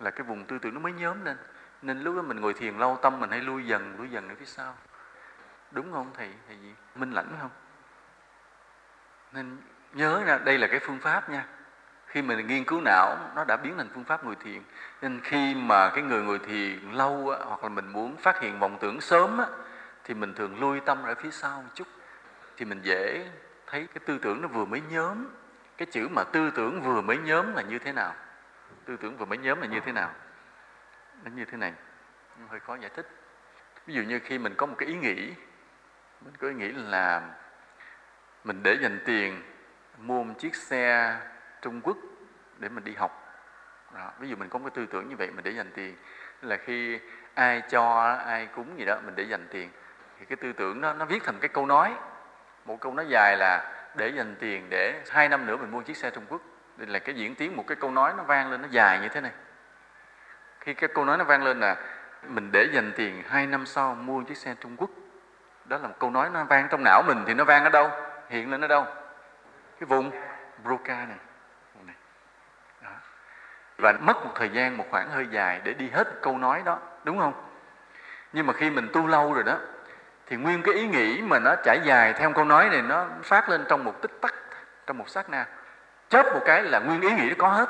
là cái vùng tư tưởng nó mới nhóm lên. Nên lúc đó mình ngồi thiền lâu tâm mình hay lui dần lui dần ở phía sau. Đúng không thầy? Thầy gì? Minh lãnh không? Nên nhớ ra đây là cái phương pháp nha. Khi mình nghiên cứu não nó đã biến thành phương pháp ngồi thiền. Nên khi mà cái người ngồi thiền lâu á, hoặc là mình muốn phát hiện vọng tưởng sớm á, thì mình thường lui tâm ở phía sau một chút. Thì mình dễ thấy cái tư tưởng nó vừa mới nhóm. Cái chữ mà tư tưởng vừa mới nhóm là như thế nào? Tư tưởng vừa mới nhóm là như thế nào? Nó như thế này. Hơi khó giải thích. Ví dụ như khi mình có một cái ý nghĩ, mình có ý nghĩ là mình để dành tiền mua một chiếc xe Trung Quốc để mình đi học. Đó. ví dụ mình có một cái tư tưởng như vậy, mình để dành tiền. Là khi ai cho, ai cúng gì đó, mình để dành tiền. Thì cái tư tưởng nó nó viết thành cái câu nói. Một câu nói dài là để dành tiền để hai năm nữa mình mua chiếc xe Trung Quốc đây là cái diễn tiến một cái câu nói nó vang lên, nó dài như thế này. Khi cái câu nói nó vang lên là mình để dành tiền hai năm sau mua chiếc xe Trung Quốc. Đó là một câu nói nó vang trong não mình thì nó vang ở đâu? Hiện lên ở đâu? Cái vùng Broca này. Đó. và mất một thời gian, một khoảng hơi dài để đi hết câu nói đó, đúng không? Nhưng mà khi mình tu lâu rồi đó, thì nguyên cái ý nghĩ mà nó trải dài theo câu nói này nó phát lên trong một tích tắc, trong một sát na chớp một cái là nguyên ý nghĩ nó có hết.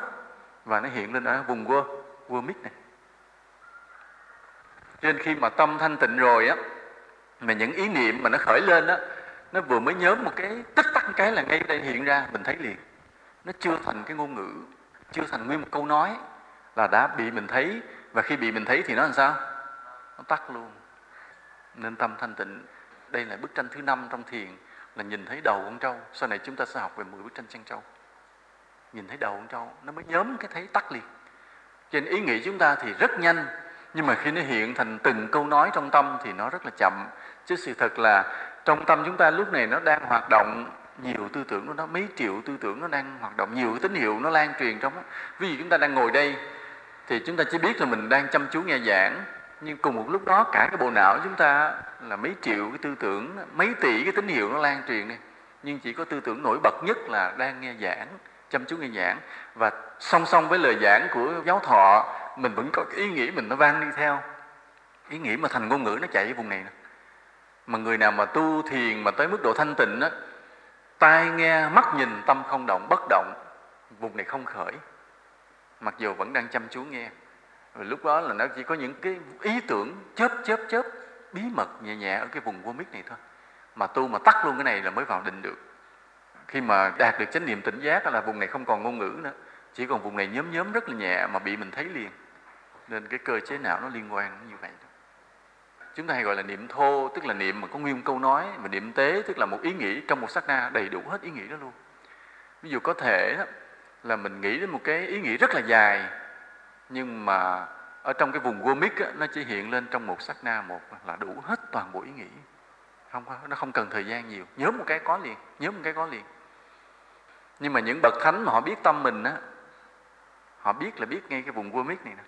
Và nó hiện lên ở vùng vô vô mít này. Cho nên khi mà tâm thanh tịnh rồi á, mà những ý niệm mà nó khởi lên á, nó vừa mới nhớ một cái tích tắc cái là ngay đây hiện ra, mình thấy liền. Nó chưa thành cái ngôn ngữ, chưa thành nguyên một câu nói là đã bị mình thấy. Và khi bị mình thấy thì nó làm sao? Nó tắt luôn. Nên tâm thanh tịnh, đây là bức tranh thứ năm trong thiền, là nhìn thấy đầu con trâu. Sau này chúng ta sẽ học về 10 bức tranh chân trâu nhìn thấy đầu con trâu nó mới nhóm cái thấy tắt liền. Cho nên ý nghĩ chúng ta thì rất nhanh nhưng mà khi nó hiện thành từng câu nói trong tâm thì nó rất là chậm. Chứ sự thật là trong tâm chúng ta lúc này nó đang hoạt động nhiều tư tưởng nó, nó mấy triệu tư tưởng nó đang hoạt động nhiều tín hiệu nó lan truyền trong đó. ví dụ chúng ta đang ngồi đây thì chúng ta chỉ biết là mình đang chăm chú nghe giảng nhưng cùng một lúc đó cả cái bộ não chúng ta là mấy triệu cái tư tưởng mấy tỷ cái tín hiệu nó lan truyền này nhưng chỉ có tư tưởng nổi bật nhất là đang nghe giảng chăm chú nghe giảng và song song với lời giảng của giáo thọ, mình vẫn có cái ý nghĩ mình nó vang đi theo. Ý nghĩ mà thành ngôn ngữ nó chạy ở vùng này nè. Mà người nào mà tu thiền mà tới mức độ thanh tịnh á, tai nghe, mắt nhìn, tâm không động, bất động, vùng này không khởi. Mặc dù vẫn đang chăm chú nghe. Rồi lúc đó là nó chỉ có những cái ý tưởng chớp chớp chớp, bí mật nhẹ nhẹ ở cái vùng vô mít này thôi. Mà tu mà tắt luôn cái này là mới vào định được khi mà đạt được chánh niệm tỉnh giác là vùng này không còn ngôn ngữ nữa. Chỉ còn vùng này nhóm nhóm rất là nhẹ mà bị mình thấy liền. Nên cái cơ chế não nó liên quan như vậy chúng ta hay gọi là niệm thô tức là niệm mà có nguyên câu nói và niệm tế tức là một ý nghĩ trong một sát na đầy đủ hết ý nghĩ đó luôn. Ví dụ có thể là mình nghĩ đến một cái ý nghĩ rất là dài nhưng mà ở trong cái vùng gomic á, nó chỉ hiện lên trong một sát na một là đủ hết toàn bộ ý nghĩ. Không có nó không cần thời gian nhiều. Nhớ một cái có liền nhớ một cái có liền nhưng mà những bậc thánh mà họ biết tâm mình á họ biết là biết ngay cái vùng Womic này nè.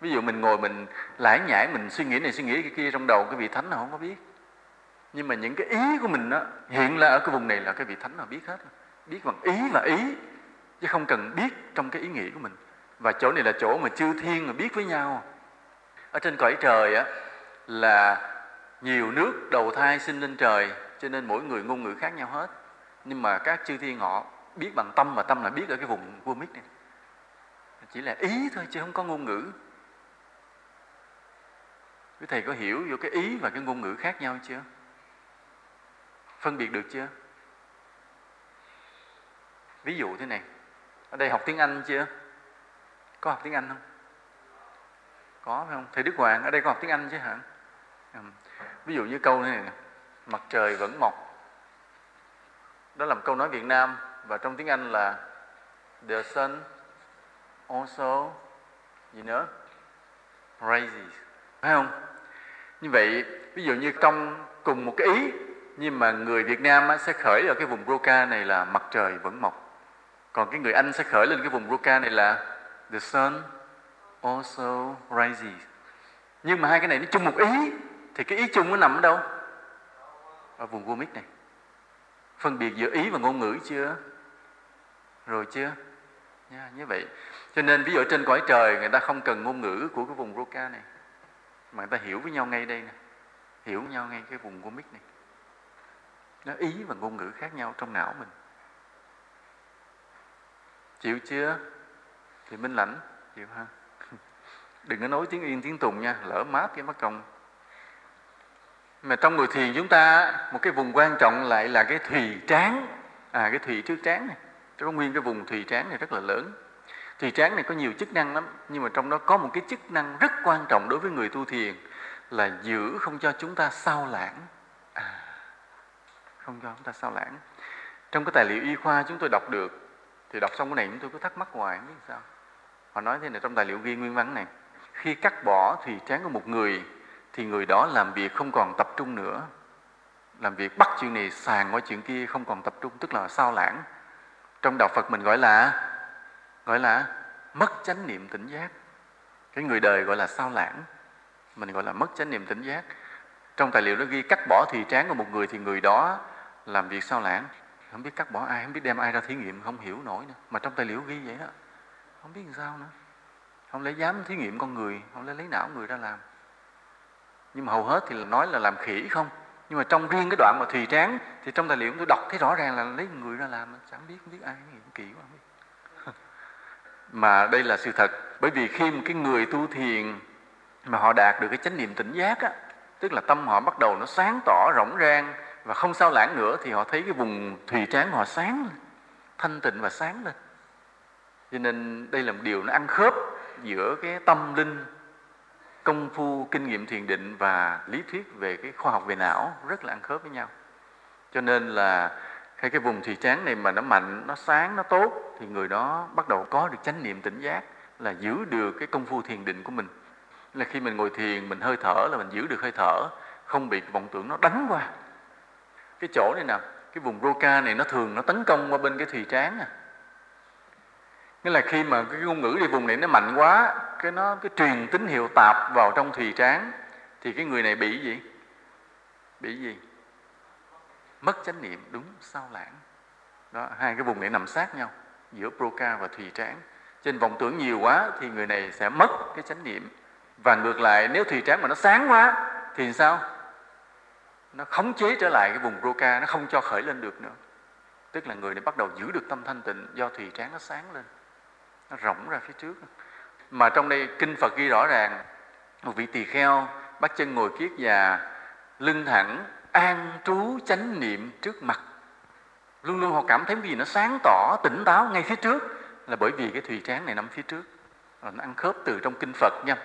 Ví dụ mình ngồi mình lải nhải mình suy nghĩ này suy nghĩ cái kia trong đầu cái vị thánh nào không có biết. Nhưng mà những cái ý của mình đó, hiện là ở cái vùng này là cái vị thánh nào biết hết. Biết bằng ý là ý chứ không cần biết trong cái ý nghĩ của mình. Và chỗ này là chỗ mà chư thiên mà biết với nhau. Ở trên cõi trời á là nhiều nước đầu thai sinh lên trời cho nên mỗi người ngôn ngữ khác nhau hết nhưng mà các chư thiên họ biết bằng tâm mà tâm là biết ở cái vùng vô mít này. Chỉ là ý thôi chứ không có ngôn ngữ. Quý thầy có hiểu vô cái ý và cái ngôn ngữ khác nhau chưa? Phân biệt được chưa? Ví dụ thế này. Ở đây học tiếng anh chưa? Có học tiếng anh không? Có, phải không? Thầy đức hoàng ở đây có học tiếng anh chứ hả? Ừ. ví dụ như câu này mặt trời vẫn mọc đó là một câu nói việt nam và trong tiếng anh là the sun also, gì nữa? Rises phải không? Như vậy, ví dụ như trong cùng một cái ý, nhưng mà người Việt Nam sẽ khởi ở cái vùng Roca này là mặt trời vẫn mọc. Còn cái người Anh sẽ khởi lên cái vùng Roca này là the sun also rises. Nhưng mà hai cái này nó chung một ý, thì cái ý chung nó nằm ở đâu? Ở vùng Womic này phân biệt giữa ý và ngôn ngữ chưa? Rồi chưa? Nha, như vậy. Cho nên ví dụ trên cõi trời, người ta không cần ngôn ngữ của cái vùng Roca này, mà người ta hiểu với nhau ngay đây nè. Hiểu với nhau ngay cái vùng của mic này. Nó ý và ngôn ngữ khác nhau trong não mình. Chịu chưa? Thì minh lãnh, chịu ha? Đừng có nói tiếng yên, tiếng tùng nha, lỡ mát cái mất công mà trong người thiền chúng ta một cái vùng quan trọng lại là cái thùy trán à cái thùy trước trán này. Có nguyên cái vùng thùy trán này rất là lớn. Thùy trán này có nhiều chức năng lắm nhưng mà trong đó có một cái chức năng rất quan trọng đối với người tu thiền là giữ không cho chúng ta sao lãng. À, không cho chúng ta sao lãng. Trong cái tài liệu y khoa chúng tôi đọc được thì đọc xong cái này chúng tôi có thắc mắc hoài không biết sao. Họ nói thế này trong tài liệu ghi nguyên văn này khi cắt bỏ thùy trán của một người thì người đó làm việc không còn tập trung nữa. Làm việc bắt chuyện này, sàng qua chuyện kia, không còn tập trung, tức là sao lãng. Trong đạo Phật mình gọi là gọi là mất chánh niệm tỉnh giác. Cái người đời gọi là sao lãng. Mình gọi là mất chánh niệm tỉnh giác. Trong tài liệu nó ghi cắt bỏ thì trán của một người thì người đó làm việc sao lãng. Không biết cắt bỏ ai, không biết đem ai ra thí nghiệm, không hiểu nổi nữa. Mà trong tài liệu ghi vậy đó. Không biết làm sao nữa. Không lấy dám thí nghiệm con người, không lấy lấy não người ra làm nhưng mà hầu hết thì nói là làm khỉ không nhưng mà trong riêng cái đoạn mà thùy tráng thì trong tài liệu tôi đọc thấy rõ ràng là lấy người ra làm, chẳng biết, không biết ai nghiệm kỹ quá biết. mà đây là sự thật, bởi vì khi một cái người tu thiền mà họ đạt được cái chánh niệm tỉnh giác á, tức là tâm họ bắt đầu nó sáng tỏ rỗng rang và không sao lãng nữa, thì họ thấy cái vùng thùy trán họ sáng lên, thanh tịnh và sáng lên cho nên đây là một điều nó ăn khớp giữa cái tâm linh công phu, kinh nghiệm thiền định và lý thuyết về cái khoa học về não rất là ăn khớp với nhau. Cho nên là khi cái vùng thùy trán này mà nó mạnh, nó sáng, nó tốt thì người đó bắt đầu có được chánh niệm tỉnh giác là giữ được cái công phu thiền định của mình. Là khi mình ngồi thiền, mình hơi thở là mình giữ được hơi thở, không bị vọng tưởng nó đánh qua. Cái chỗ này nè, cái vùng roca này nó thường nó tấn công qua bên cái thùy trán à. Nghĩa là khi mà cái ngôn ngữ đi vùng này nó mạnh quá cái nó, cái truyền tín hiệu tạp vào trong thùy trán thì cái người này bị gì? Bị gì? Mất chánh niệm, đúng sao lãng. Đó, hai cái vùng này nằm sát nhau, giữa proca và thùy trán trên vọng tưởng nhiều quá thì người này sẽ mất cái chánh niệm. Và ngược lại, nếu thùy trán mà nó sáng quá, thì sao? Nó khống chế trở lại cái vùng proca, nó không cho khởi lên được nữa. Tức là người này bắt đầu giữ được tâm thanh tịnh do thùy trán nó sáng lên. Nó rộng ra phía trước mà trong đây kinh Phật ghi rõ ràng, một vị tỳ kheo bắt chân ngồi kiết già, lưng thẳng, an trú chánh niệm trước mặt. Luôn luôn họ cảm thấy cái gì nó sáng tỏ, tỉnh táo ngay phía trước. Là bởi vì cái thùy trán này nằm phía trước. Nó ăn khớp từ trong kinh Phật nha.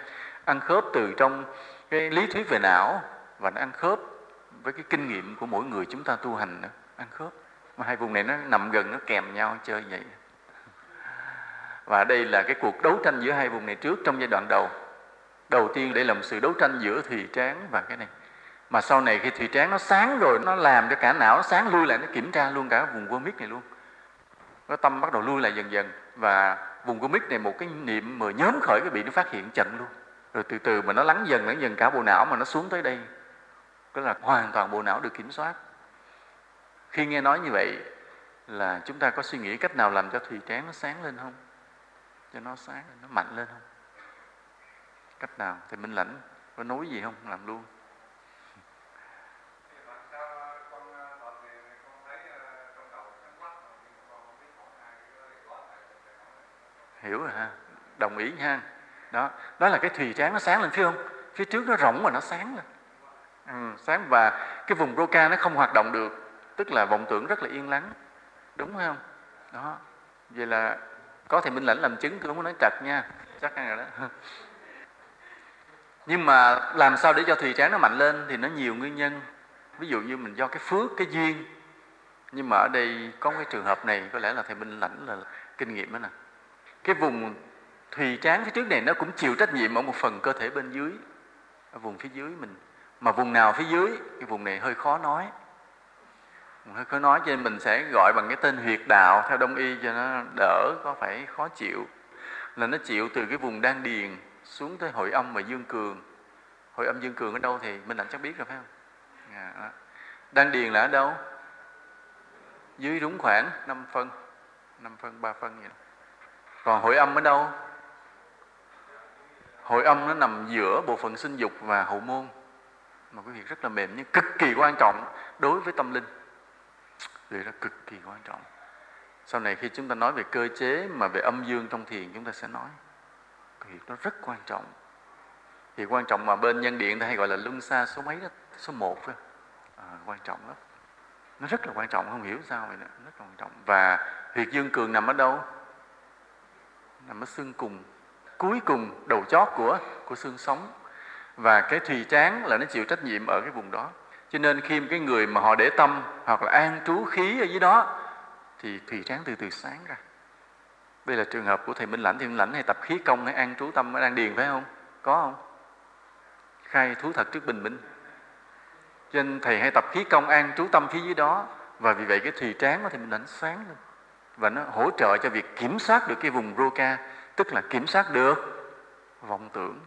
Ăn khớp từ trong cái lý thuyết về não và nó ăn khớp với cái kinh nghiệm của mỗi người chúng ta tu hành nữa. Ăn khớp. Mà hai vùng này nó nằm gần, nó kèm nhau chơi vậy và đây là cái cuộc đấu tranh giữa hai vùng này trước trong giai đoạn đầu. Đầu tiên để làm một sự đấu tranh giữa thùy tráng và cái này. Mà sau này khi thùy tráng nó sáng rồi, nó làm cho cả não nó sáng, lui lại, nó kiểm tra luôn cả vùng vô mít này luôn. Cái tâm bắt đầu lui lại dần dần. Và vùng comic này một cái niệm mà nhóm khởi cái bị nó phát hiện chậm luôn. Rồi từ từ mà nó lắng dần lắng dần cả bộ não mà nó xuống tới đây. Tức là hoàn toàn bộ não được kiểm soát. Khi nghe nói như vậy là chúng ta có suy nghĩ cách nào làm cho thùy trán nó sáng lên không? Cho nó sáng nó mạnh lên không? Cách nào? Thì minh lãnh có nói gì không? Làm luôn. Hiểu rồi ha. Đồng ý ha đó. Đó là cái thùy trán nó sáng lên phía không phía trước nó rỗng mà nó sáng lên. Ừ, sáng và cái vùng roca nó không hoạt động được. Tức là vọng tưởng rất là yên lắng. Đúng không? Đó. Vậy là có thì minh lãnh làm chứng, tôi không có nói trật nha. Chắc rồi đó. Nhưng mà làm sao để cho thùy trán nó mạnh lên thì nó nhiều nguyên nhân. Ví dụ như mình do cái phước, cái duyên. Nhưng mà ở đây có cái trường hợp này, có lẽ là thầy minh lãnh là kinh nghiệm đó nè. Cái vùng thùy trán phía trước này nó cũng chịu trách nhiệm ở một phần cơ thể bên dưới, ở vùng phía dưới mình. Mà vùng nào phía dưới, cái vùng này hơi khó nói hơi khó nói cho nên mình sẽ gọi bằng cái tên huyệt đạo theo đông y cho nó đỡ có phải khó chịu. Là nó chịu từ cái vùng đan điền xuống tới hội âm và dương cường. Hội âm dương cường ở đâu thì mình lãnh chắc biết rồi phải không? À, đan điền là ở đâu? Dưới đúng khoảng 5 phân 5 phân 3 phân vậy đó. còn hội âm ở đâu? Hội âm nó nằm giữa bộ phận sinh dục và hậu môn. Một cái việc rất là mềm nhưng cực kỳ quan trọng đối với tâm linh việc đó cực kỳ quan trọng. Sau này khi chúng ta nói về cơ chế mà về âm dương trong thiền chúng ta sẽ nói. Việc đó rất quan trọng. Thì quan trọng mà bên nhân điện ta hay gọi là luân xa số mấy đó số một đó. à, quan trọng lắm. Nó rất là quan trọng không hiểu sao vậy nữa, rất là quan trọng. Và huyệt dương cường nằm ở đâu? Nằm ở xương cùng cuối cùng đầu chót của của xương sống. Và cái thùy trán là nó chịu trách nhiệm ở cái vùng đó cho nên khi cái người mà họ để tâm hoặc là an trú khí ở dưới đó, thì thùy tráng từ từ sáng ra. Đây là trường hợp của thầy minh lãnh. Thì minh lãnh hay tập khí công hay an trú tâm ở đang điền phải không? Có không? Khai thú thật trước bình minh. Cho nên thầy hay tập khí công an trú tâm phía dưới đó. Và vì vậy cái thùy tráng của thầy minh lãnh sáng lên. Và nó hỗ trợ cho việc kiểm soát được cái vùng roca tức là kiểm soát được vọng tưởng.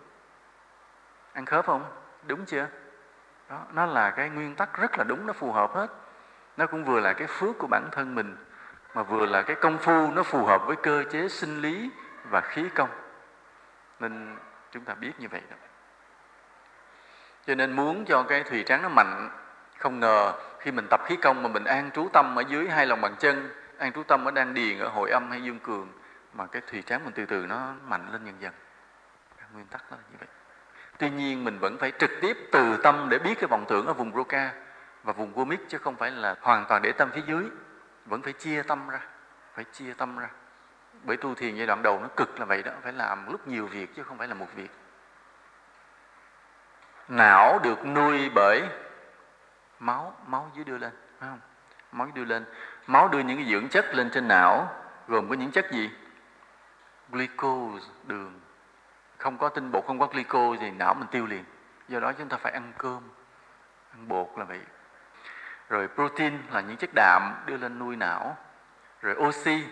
Ăn khớp không? Đúng chưa? Đó, nó là cái nguyên tắc rất là đúng, nó phù hợp hết. Nó cũng vừa là cái phước của bản thân mình, mà vừa là cái công phu, nó phù hợp với cơ chế sinh lý và khí công. Nên chúng ta biết như vậy đó. Cho nên muốn cho cái thùy trắng nó mạnh, không ngờ khi mình tập khí công mà mình an trú tâm ở dưới hai lòng bàn chân, an trú tâm ở đan điền ở hội âm hay dương cường, mà cái thùy trắng mình từ từ nó mạnh lên dần dần. Nguyên tắc đó là như vậy tuy nhiên mình vẫn phải trực tiếp từ tâm để biết cái vọng tưởng ở vùng roca và vùng gomic chứ không phải là hoàn toàn để tâm phía dưới. Vẫn phải chia tâm ra, phải chia tâm ra. Bởi tu thiền giai đoạn đầu nó cực là vậy đó, phải làm lúc nhiều việc chứ không phải là một việc. Não được nuôi bởi máu máu dưới đưa lên, phải không? Máu đưa lên. Máu đưa những cái dưỡng chất lên trên não, gồm có những chất gì? Glucose đường không có tinh bột, không có glyco thì não mình tiêu liền. Do đó chúng ta phải ăn cơm, ăn bột là vậy. Rồi protein là những chất đạm đưa lên nuôi não. Rồi oxy,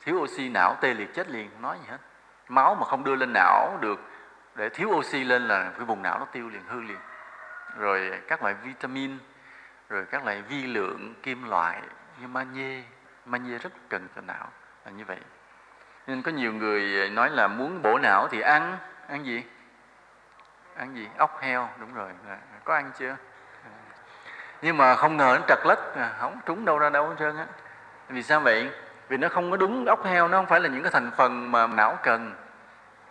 thiếu oxy não tê liệt chết liền, không nói gì hết. Máu mà không đưa lên não được, để thiếu oxy lên là cái vùng não nó tiêu liền, hư liền. Rồi các loại vitamin, rồi các loại vi lượng, kim loại, như magie magie rất cần cho não, là như vậy nên có nhiều người ờ, nói là muốn bổ não thì ăn. Ăn gì? Ăn gì? Ốc heo. Đúng rồi. Có ăn chưa? Nhưng mà không ngờ nó trật lất. À, không trúng đâu ra đâu hết trơn á. Vì sao vậy? Vì nó không có đúng ốc heo nó không phải là những cái thành phần mà não cần.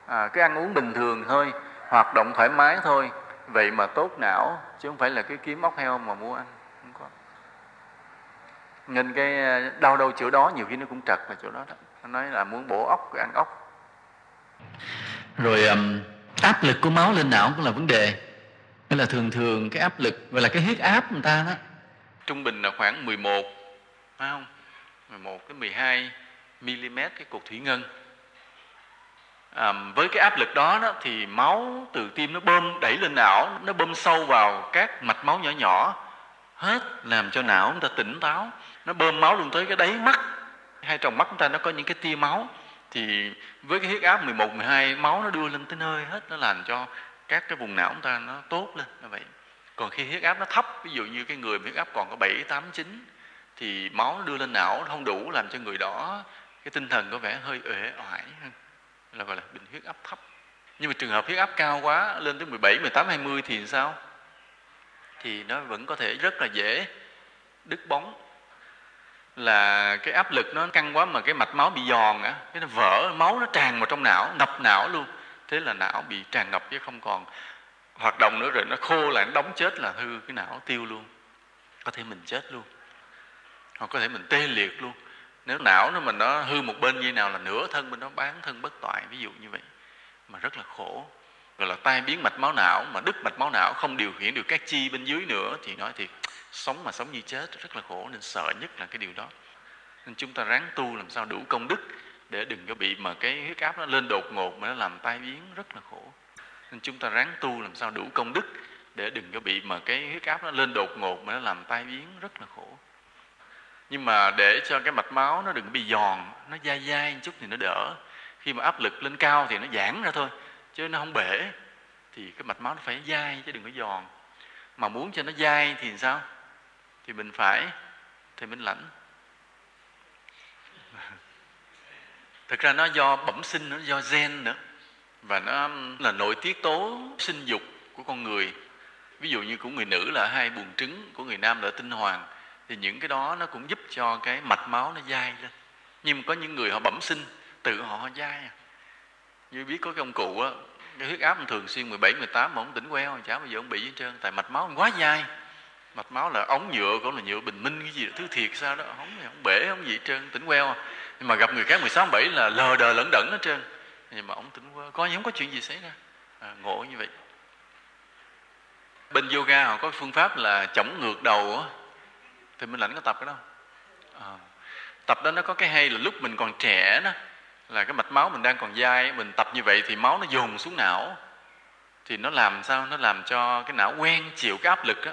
À, cái ăn uống bình thường thôi hoạt động thoải mái thôi. Vậy mà tốt não chứ không phải là cái kiếm ốc heo mà mua ăn. Không có. Nên cái ờ, đau đâu chỗ đó nhiều khi nó cũng trật là chỗ đó đó nói là muốn bổ ốc ăn ốc. Rồi um, áp lực của máu lên não cũng là vấn đề. Nên là thường thường cái áp lực gọi là cái huyết áp người ta đó. Trung bình là khoảng 11 phải không? 11 cái 12 mm cái cục thủy ngân. À, với cái áp lực đó, đó thì máu từ tim nó bơm đẩy lên não nó bơm sâu vào các mạch máu nhỏ nhỏ hết làm cho não chúng ta tỉnh táo. Nó bơm máu luôn tới cái đáy mắt hai tròng mắt chúng ta nó có những cái tia máu thì với cái huyết áp 11, 12 máu nó đưa lên tới nơi hết nó làm cho các cái vùng não chúng ta nó tốt lên như vậy. Còn khi huyết áp nó thấp ví dụ như cái người huyết áp còn có 7, 8, 9 thì máu nó đưa lên não nó không đủ làm cho người đó cái tinh thần có vẻ hơi uể oải hơn. Là gọi là bệnh huyết áp thấp. Nhưng mà trường hợp huyết áp cao quá lên tới 17, 18, 20 thì sao? Thì nó vẫn có thể rất là dễ đứt bóng là cái áp lực nó căng quá mà cái mạch máu bị giòn á, cái nó vỡ, máu nó tràn vào trong não ngập não luôn. Thế là não bị tràn ngập chứ không còn hoạt động nữa rồi nó khô lại, nó đóng chết là hư cái não tiêu luôn. Có thể mình chết luôn. Hoặc có thể mình tê liệt luôn. Nếu não nó mình nó hư một bên như nào là nửa thân mình nó bán thân bất toại, ví dụ như vậy. Mà rất là khổ. Gọi là tai biến mạch máu não, mà đứt mạch máu não, không điều khiển được các chi bên dưới nữa, thì nói thiệt sống mà sống như chết, rất là khổ, nên sợ nhất là cái điều đó. Nên chúng ta ráng tu làm sao đủ công đức để đừng có bị mà cái huyết áp nó lên đột ngột mà nó làm tai biến, rất là khổ. Nên chúng ta ráng tu làm sao đủ công đức để đừng có bị mà cái huyết áp nó lên đột ngột mà nó làm tai biến, rất là khổ. Nhưng mà để cho cái mạch máu nó đừng bị giòn, nó dai dai một chút thì nó đỡ. Khi mà áp lực lên cao thì nó giãn ra thôi, chứ nó không bể. Thì cái mạch máu nó phải dai chứ đừng có giòn. Mà muốn cho nó dai thì sao? Thì mình phải thì mình lãnh thực ra nó do bẩm sinh nó do gen nữa. Và nó um, là nội tiết tố sinh dục của con người. Ví dụ như của người nữ là hai buồng trứng của người nam là tinh hoàng. Thì những cái đó nó cũng giúp cho cái mạch máu nó dai lên. Nhưng mà có những người họ bẩm sinh tự họ dai à. như biết có cái ông cụ á cái huyết áp thường xuyên 17, 18 mà ông tỉnh queo chả bao giờ ông bị hết trơn tại mạch máu quá dai mạch máu là ống nhựa cũng là nhựa bình minh cái gì đó, thứ thiệt sao đó. Không không bể không gì hết trơn tỉnh queo. À. nhưng mà gặp người khác 16, 17 là lờ đờ lẫn đẫn hết trơn. Nhưng mà ông tỉnh queo có không có chuyện gì xảy ra. À, ngộ như vậy. Bên yoga họ có phương pháp là chống ngược đầu á. Thì mình lãnh có tập cái đó à, tập đó nó có cái hay là lúc mình còn trẻ đó là cái mạch máu mình đang còn dai mình tập như vậy thì máu nó dồn xuống não. Thì nó làm sao? Nó làm cho cái não quen chịu cái áp lực á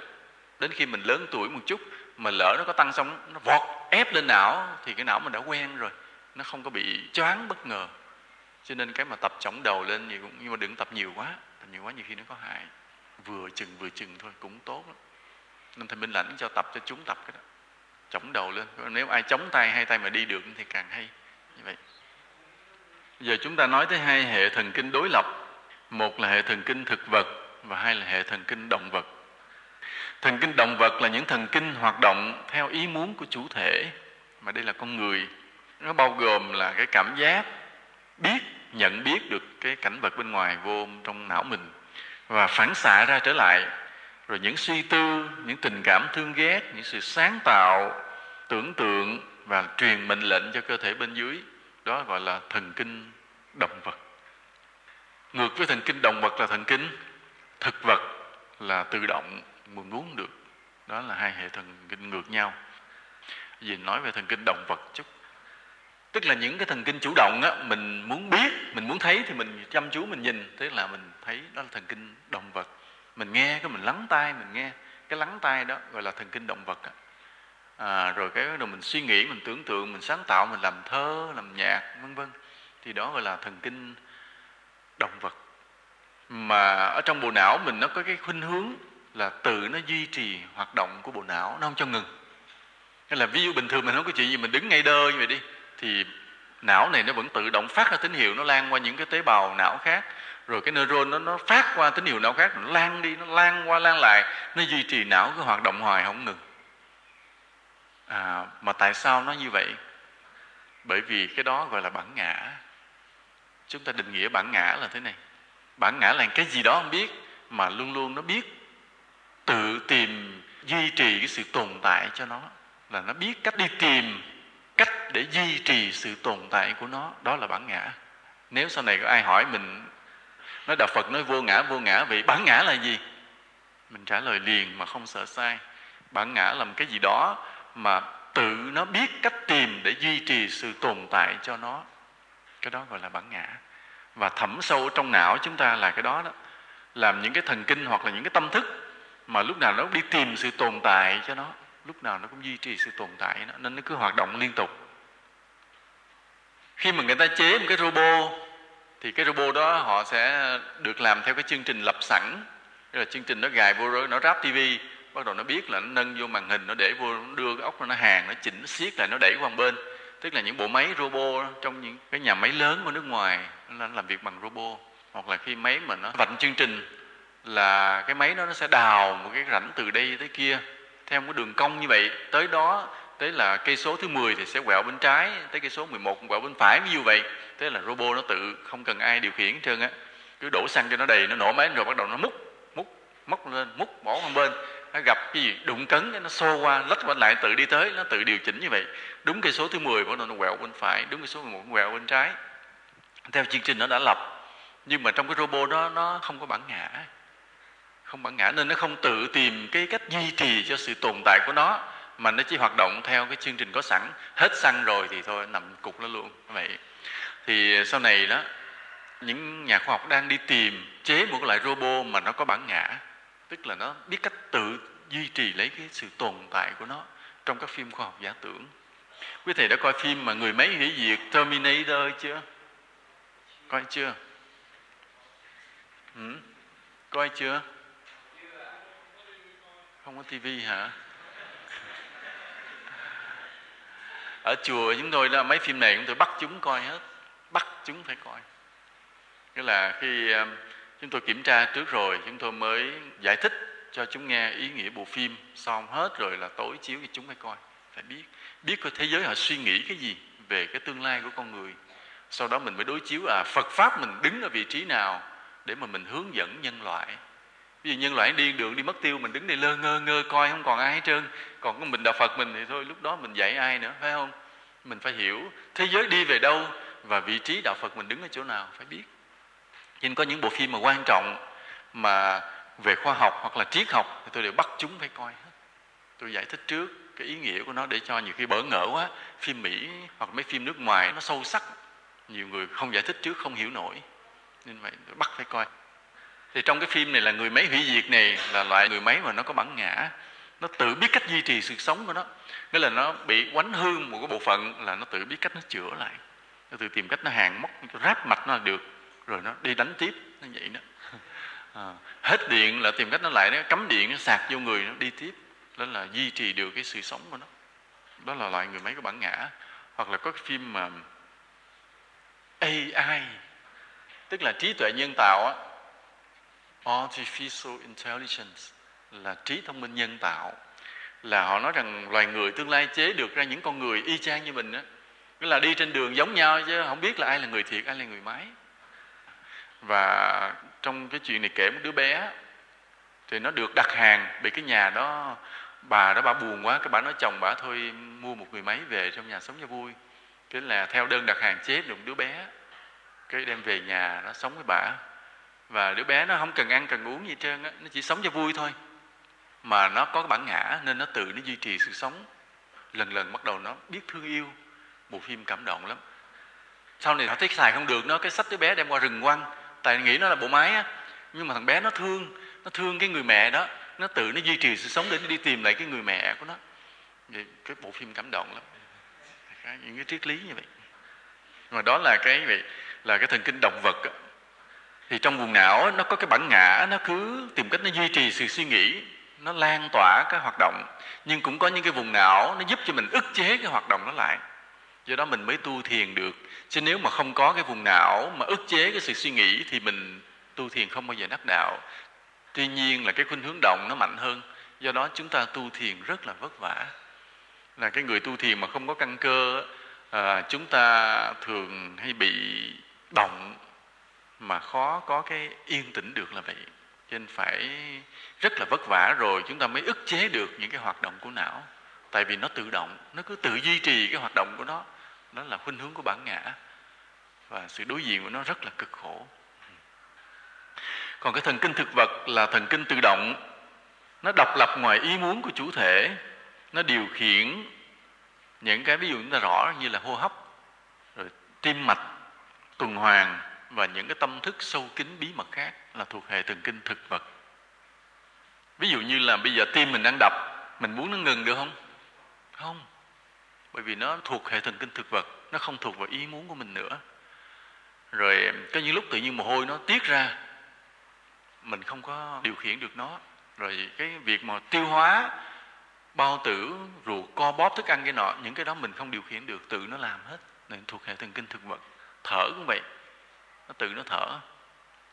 đến khi mình lớn tuổi một chút mà lỡ nó có tăng xong, nó vọt ép lên não, thì cái não mình đã quen rồi. Nó không có bị choáng bất ngờ. Cho nên cái mà tập chổng đầu lên thì cũng nhưng mà đừng tập nhiều quá. Tập nhiều quá nhiều khi nó có hại. Vừa chừng vừa chừng thôi, cũng tốt lắm. Nên thầy minh lãnh cho tập, cho chúng tập cái đó. Chống đầu lên. Nếu ai chống tay, hai tay mà đi được thì càng hay. Như vậy. Giờ chúng ta nói tới hai hệ thần kinh đối lập. Một là hệ thần kinh thực vật và hai là hệ thần kinh động vật thần kinh động vật là những thần kinh hoạt động theo ý muốn của chủ thể, mà đây là con người. Nó bao gồm là cái cảm giác, biết, nhận biết được cái cảnh vật bên ngoài vô trong não mình và phản xạ ra trở lại. Rồi những suy tư, những tình cảm thương ghét, những sự sáng tạo, tưởng tượng và truyền mệnh lệnh cho cơ thể bên dưới. Đó gọi là thần kinh động vật. Ngược với thần kinh động vật là thần kinh thực vật là tự động mình muốn được. Đó là hai hệ thần kinh ngược nhau. Vì nói về thần kinh động vật chút. Tức là những cái thần kinh chủ động á mình muốn biết mình muốn thấy thì mình chăm chú mình nhìn. Tức là mình thấy đó là thần kinh động vật. Mình nghe cái mình lắng tai mình nghe cái lắng tai đó gọi là thần kinh động vật á. À, rồi cái rồi mình suy nghĩ mình tưởng tượng mình sáng tạo mình làm thơ làm nhạc vân vân. Thì đó gọi là thần kinh động vật. Mà ở trong bộ não mình nó có cái khuynh hướng là tự nó duy trì hoạt động của bộ não nó không cho ngừng. Hay là ví dụ bình thường mình không có chuyện gì mình đứng ngay đơ như vậy đi thì não này nó vẫn tự động phát ra tín hiệu nó lan qua những cái tế bào não khác. Rồi cái neuron nó nó phát qua tín hiệu não khác nó lan đi nó lan qua lan lại nó duy trì não cái hoạt động hoài không ngừng. À, mà tại sao nó như vậy? Bởi vì cái đó gọi là bản ngã. Chúng ta định nghĩa bản ngã là thế này. Bản ngã là cái gì đó không biết mà luôn luôn nó biết tự tìm, duy trì cái sự tồn tại cho nó, là nó biết cách đi tìm cách để duy trì sự tồn tại của nó, đó là bản ngã. Nếu sau này có ai hỏi mình, nói đạo phật nói vô ngã vô ngã, vậy bản ngã là gì? Mình trả lời liền mà không sợ sai. Bản ngã là một cái gì đó mà tự nó biết cách tìm để duy trì sự tồn tại cho nó. Cái đó gọi là bản ngã. Và thẩm sâu trong não chúng ta là cái đó đó. Làm những cái thần kinh hoặc là những cái tâm thức mà lúc nào nó đi tìm sự tồn tại cho nó, lúc nào nó cũng duy trì sự tồn tại nó, nên nó cứ hoạt động liên tục. Khi mà người ta chế một cái robot thì cái robot đó họ sẽ được làm theo cái chương trình lập sẵn. Tức là chương trình nó gài vô rồi nó ráp tivi bắt đầu nó biết là nó nâng vô màn hình, nó để vô, nó đưa cái ốc nó hàng nó chỉnh, nó siết lại, nó đẩy qua một bên. Tức là những bộ máy robot trong những cái nhà máy lớn của nước ngoài, nó làm việc bằng robot hoặc là khi máy mà nó vạch chương trình là cái máy đó nó sẽ đào một cái rãnh từ đây tới kia, theo một cái đường cong như vậy. Tới đó, tới là cây số thứ 10 thì sẽ quẹo bên trái, tới cây số 11 quẹo bên phải ví dụ vậy. Thế là robot nó tự không cần ai điều khiển hết trơn á. Cứ đổ xăng cho nó đầy, nó nổ máy rồi bắt đầu nó múc múc, móc lên, múc, bỏ qua bên. Nó gặp cái gì? Đụng cấn, nó xô qua, lách qua lại tự đi tới, nó tự điều chỉnh như vậy. Đúng cây số thứ 10 bắt đầu nó quẹo bên phải, đúng cây số 11 nó quẹo bên trái. Theo chương trình nó đã lập, nhưng mà trong cái robot đó, nó không có bản ngã không bản ngã nên nó không tự tìm cái cách duy trì cho sự tồn tại của nó, mà nó chỉ hoạt động theo cái chương trình có sẵn. Hết xăng rồi thì thôi, nằm cục nó luôn. Vậy thì sau này đó, những nhà khoa học đang đi tìm, chế một loại robot mà nó có bản ngã. Tức là nó biết cách tự duy trì lấy cái sự tồn tại của nó trong các phim khoa học giả tưởng. Quý thầy đã coi phim mà người máy hủy diệt Terminator chưa? Coi chưa? Ừ? coi chưa? Không có tivi hả? Ở chùa chúng tôi là mấy phim này chúng tôi bắt chúng coi hết. Bắt chúng phải coi. Nghĩa là khi ờ, chúng tôi kiểm tra trước rồi, chúng tôi mới giải thích cho chúng nghe ý nghĩa bộ phim. Xong hết rồi là tối chiếu thì chúng phải coi. Phải biết. Biết coi thế giới họ suy nghĩ cái gì về cái tương lai của con người. Sau đó mình mới đối chiếu à Phật pháp mình đứng ở vị trí nào để mà mình hướng dẫn nhân loại ví dụ nhân loại đi đường đi mất tiêu, mình đứng đây lơ ngơ ngơ coi, không còn ai hết trơn. Còn có mình đạo phật mình thì thôi, lúc đó mình dạy ai nữa, phải không? Mình phải hiểu, thế giới đi về đâu và vị trí đạo phật mình đứng ở chỗ nào, phải biết. Nên có những bộ phim mà quan trọng mà về khoa học hoặc là triết học thì tôi đều bắt chúng phải coi hết. Tôi giải thích trước cái ý nghĩa của nó để cho nhiều khi bỡ ngỡ quá. Phim mỹ hoặc mấy phim nước ngoài nó sâu sắc, nhiều người không giải thích trước, không hiểu nổi. Nên vậy, tôi bắt phải coi thì trong cái phim này là người máy hủy diệt này là loại người máy mà nó có bản ngã. Nó tự biết cách duy trì sự sống của nó. Nghĩa là nó bị quánh hư một cái bộ phận là nó tự biết cách nó chữa lại. Nó tự tìm cách nó hàng móc ráp mạch nó là được. Rồi nó đi đánh tiếp nó vậy đó. À, hết điện là tìm cách nó lại nó cắm điện nó sạc vô người nó đi tiếp. Đó là duy trì được cái sự sống của nó. Đó là loại người máy có bản ngã. Hoặc là có cái phim mà AI tức là trí tuệ nhân tạo á artificial intelligence là trí thông minh nhân tạo. Là họ nói rằng loài người tương lai chế được ra những con người y chang như mình á. Nghĩa là đi trên đường giống nhau chứ không biết là ai là người thiệt, ai là người máy. Và trong cái chuyện này kể một đứa bé thì nó được đặt hàng bị cái nhà đó, bà đó bà buồn quá, cái bà nói chồng bà thôi mua một người máy về trong nhà sống cho vui. Cái là theo đơn đặt hàng chế được một đứa bé, cái đem về nhà nó sống với bà và đứa bé nó không cần ăn cần uống gì trơn á, nó chỉ sống cho vui thôi. Mà nó có cái bản ngã nên nó tự nó duy trì sự sống. Lần lần bắt đầu nó biết thương yêu bộ phim cảm động lắm. Sau này họ thấy xài không được, nó cái sách đứa bé đem qua rừng quăng. Tại nghĩ nó là bộ máy á, nhưng mà thằng bé nó thương nó thương cái người mẹ đó. Nó tự nó duy trì sự sống để nó đi tìm lại cái người mẹ của nó. Vậy cái bộ phim cảm động lắm. Những cái triết lý như vậy. Mà đó là cái, vậy là cái thần kinh động vật á thì trong vùng não nó có cái bản ngã nó cứ tìm cách nó duy trì sự suy nghĩ nó lan tỏa cái hoạt động. Nhưng cũng có những cái vùng não nó giúp cho mình ức chế cái hoạt động đó lại. Do đó mình mới tu thiền được. Chứ nếu mà không có cái vùng não mà ức chế cái sự suy nghĩ thì mình tu thiền không bao giờ đắc đạo. Tuy nhiên là cái khuynh hướng động nó mạnh hơn. Do đó chúng ta tu thiền rất là vất vả. Là cái người tu thiền mà không có căn cơ à, chúng ta thường hay bị động mà khó có cái yên tĩnh được là vậy. Cho nên phải rất là vất vả rồi chúng ta mới ức chế được những cái hoạt động của não. Tại vì nó tự động, nó cứ tự duy trì cái hoạt động của nó. Đó là khuynh hướng của bản ngã. Và sự đối diện của nó rất là cực khổ. Còn cái thần kinh thực vật là thần kinh tự động. Nó độc lập ngoài ý muốn của chủ thể. Nó điều khiển những cái ví dụ chúng ta rõ như là hô hấp, rồi tim mạch, tuần hoàn và những cái tâm thức sâu kín bí mật khác là thuộc hệ thần kinh thực vật. Ví dụ như là bây giờ tim mình đang đập, mình muốn nó ngừng được không? Không. Bởi vì nó thuộc hệ thần kinh thực vật, nó không thuộc vào ý muốn của mình nữa. Rồi có những lúc tự nhiên mồ hôi nó tiết ra, mình không có điều khiển được nó. Rồi cái việc mà tiêu hóa, bao tử, ruột, co bóp, thức ăn cái nọ, những cái đó mình không điều khiển được, tự nó làm hết. Nên thuộc hệ thần kinh thực vật. Thở cũng vậy nó tự nó thở.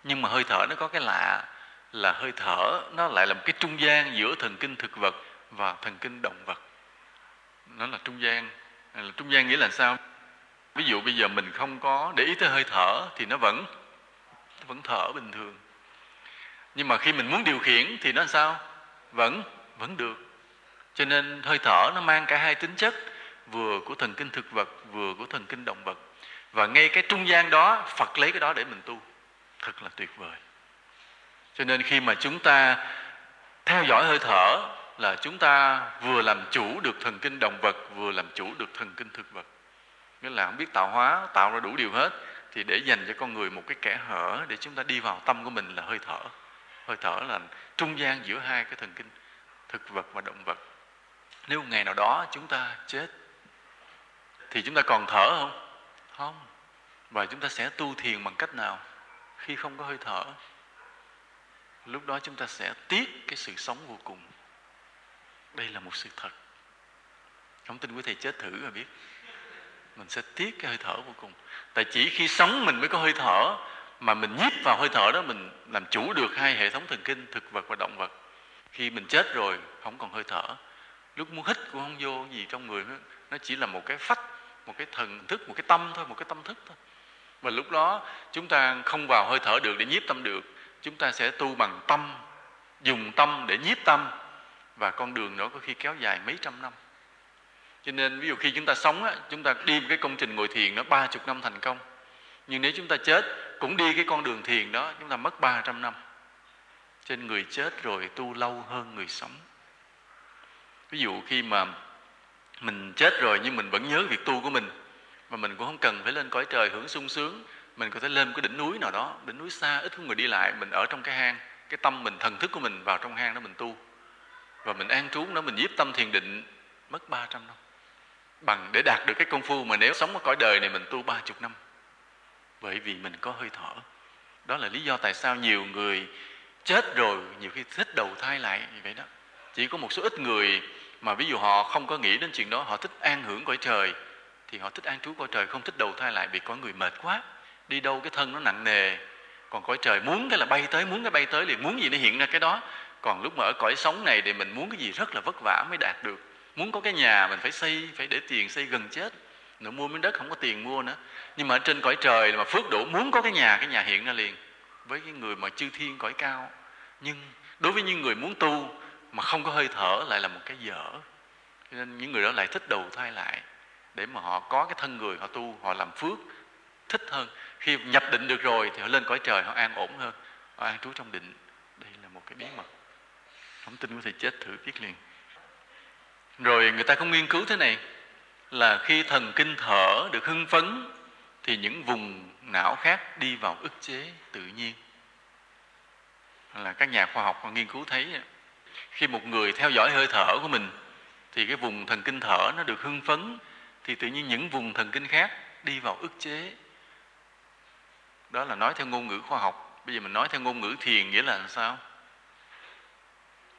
Nhưng mà hơi thở nó có cái lạ là hơi thở nó lại là một cái trung gian giữa thần kinh thực vật và thần kinh động vật. Nó là trung gian. Là trung gian nghĩa là sao? Ví dụ bây giờ mình không có để ý tới hơi thở thì nó vẫn nó vẫn thở bình thường. Nhưng mà khi mình muốn điều khiển thì nó sao? Vẫn vẫn được. Cho nên hơi thở nó mang cả hai tính chất, vừa của thần kinh thực vật, vừa của thần kinh động vật và ngay cái trung gian đó, phật lấy cái đó để mình tu. Thật là tuyệt vời. Cho nên khi mà chúng ta theo dõi hơi thở là chúng ta vừa làm chủ được thần kinh động vật, vừa làm chủ được thần kinh thực vật. Nghĩa là không biết tạo hóa, tạo ra đủ điều hết, thì để dành cho con người một cái kẻ hở để chúng ta đi vào tâm của mình là hơi thở. Hơi thở là trung gian giữa hai cái thần kinh, thực vật và động vật. Nếu ngày nào đó chúng ta chết, thì chúng ta còn thở không? Không. Và chúng ta sẽ tu thiền bằng cách nào? Khi không có hơi thở. Lúc đó chúng ta sẽ tiếc cái sự sống vô cùng. Đây là một sự thật. Không tin quý thầy chết thử rồi biết. Mình sẽ tiếc cái hơi thở vô cùng. Tại chỉ khi sống mình mới có hơi thở, mà mình nhíp vào hơi thở đó, mình làm chủ được hai hệ thống thần kinh, thực vật và động vật. Khi mình chết rồi, không còn hơi thở. Lúc muốn hít cũng không vô gì trong người nữa nó chỉ là một cái phách một cái thần thức một cái tâm thôi một cái tâm thức thôi. Và lúc đó chúng ta không vào hơi thở được để nhiếp tâm được chúng ta sẽ tu bằng tâm dùng tâm để nhiếp tâm. Và con đường đó có khi kéo dài mấy trăm năm. Cho nên ví dụ khi chúng ta sống á, chúng ta đi một cái công trình ngồi thiền nó ba chục năm thành công. Nhưng nếu chúng ta chết cũng đi cái con đường thiền đó chúng ta mất 300 năm. Trên người chết rồi tu lâu hơn người sống. Ví dụ khi mà mình chết rồi nhưng mình vẫn nhớ việc tu của mình. Mà mình cũng không cần phải lên cõi trời hưởng sung sướng. Mình có thể lên cái đỉnh núi nào đó, đỉnh núi xa, ít không người đi lại, mình ở trong cái hang. Cái tâm mình, thần thức của mình vào trong hang đó mình tu. Và mình an trú nó, mình nhiếp tâm thiền định, mất 300 năm. Bằng để đạt được cái công phu mà nếu sống ở cõi đời này mình tu ba chục năm. Bởi vì mình có hơi thở. Đó là lý do tại sao nhiều người chết rồi, nhiều khi thích đầu thai lại như vậy đó. Chỉ có một số ít người mà ví dụ họ không có nghĩ đến chuyện đó, họ thích an hưởng cõi trời, thì họ thích an trú cõi trời, không thích đầu thai lại vì có người mệt quá. Đi đâu cái thân nó nặng nề. Còn cõi trời muốn cái là bay tới, muốn cái bay tới liền, muốn gì nó hiện ra cái đó. Còn lúc mà ở cõi sống này thì mình muốn cái gì rất là vất vả mới đạt được. Muốn có cái nhà mình phải xây, phải để tiền xây gần chết. Nữa mua miếng đất không có tiền mua nữa. Nhưng mà ở trên cõi trời mà phước đủ, muốn có cái nhà cái nhà hiện ra liền. Với cái người mà chư thiên cõi cao. Nhưng đối với những người muốn tu mà không có hơi thở lại là một cái dở. Cho nên những người đó lại thích đầu thai lại để mà họ có cái thân người họ tu, họ làm phước, thích hơn. Khi nhập định được rồi thì họ lên cõi trời họ an ổn hơn, họ an trú trong định. Đây là một cái bí mật. Không tin có thể chết thử biết liền. Rồi người ta cũng nghiên cứu thế này, là khi thần kinh thở được hưng phấn thì những vùng não khác đi vào ức chế tự nhiên. Là các nhà khoa học nghiên cứu thấy khi một người theo dõi hơi thở của mình, thì cái vùng thần kinh thở nó được hưng phấn, thì tự nhiên những vùng thần kinh khác đi vào ức chế. Đó là nói theo ngôn ngữ khoa học. Bây giờ mình nói theo ngôn ngữ thiền nghĩa là làm sao?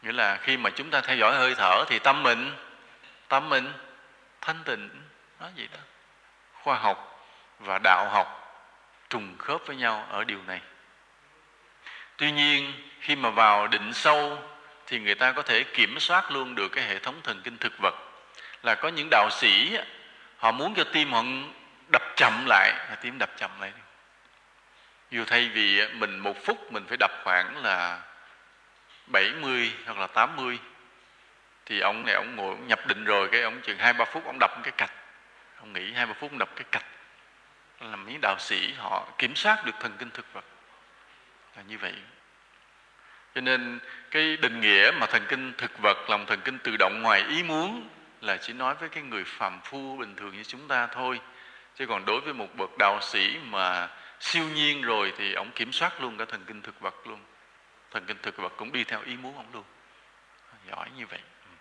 Nghĩa là khi mà chúng ta theo dõi hơi thở thì tâm mình tâm mình, thanh tịnh, nói vậy đó. Khoa học và đạo học trùng khớp với nhau ở điều này. Tuy nhiên, khi mà vào định sâu thì người ta có thể kiểm soát luôn được cái hệ thống thần kinh thực vật. Là có những đạo sĩ họ muốn cho tim họ đập chậm lại. Là tim đập chậm lại dù thay vì mình một phút mình phải đập khoảng là 70 hoặc là 80 thì ông này ông ngồi, ông nhập định rồi, cái ông chừng hai ba phút ông đập cái cạch. Ông nghĩ hai ba phút ông đập cái cạch. Là những đạo sĩ họ kiểm soát được thần kinh thực vật. Là như vậy cho nên cái định nghĩa mà thần kinh thực vật lòng thần kinh tự động ngoài ý muốn là chỉ nói với cái người phàm phu bình thường như chúng ta thôi. Chứ còn đối với một bậc đạo sĩ mà siêu nhiên rồi thì ông kiểm soát luôn cả thần kinh thực vật luôn. Thần kinh thực vật cũng đi theo ý muốn ông luôn. Giỏi như vậy. Ừ.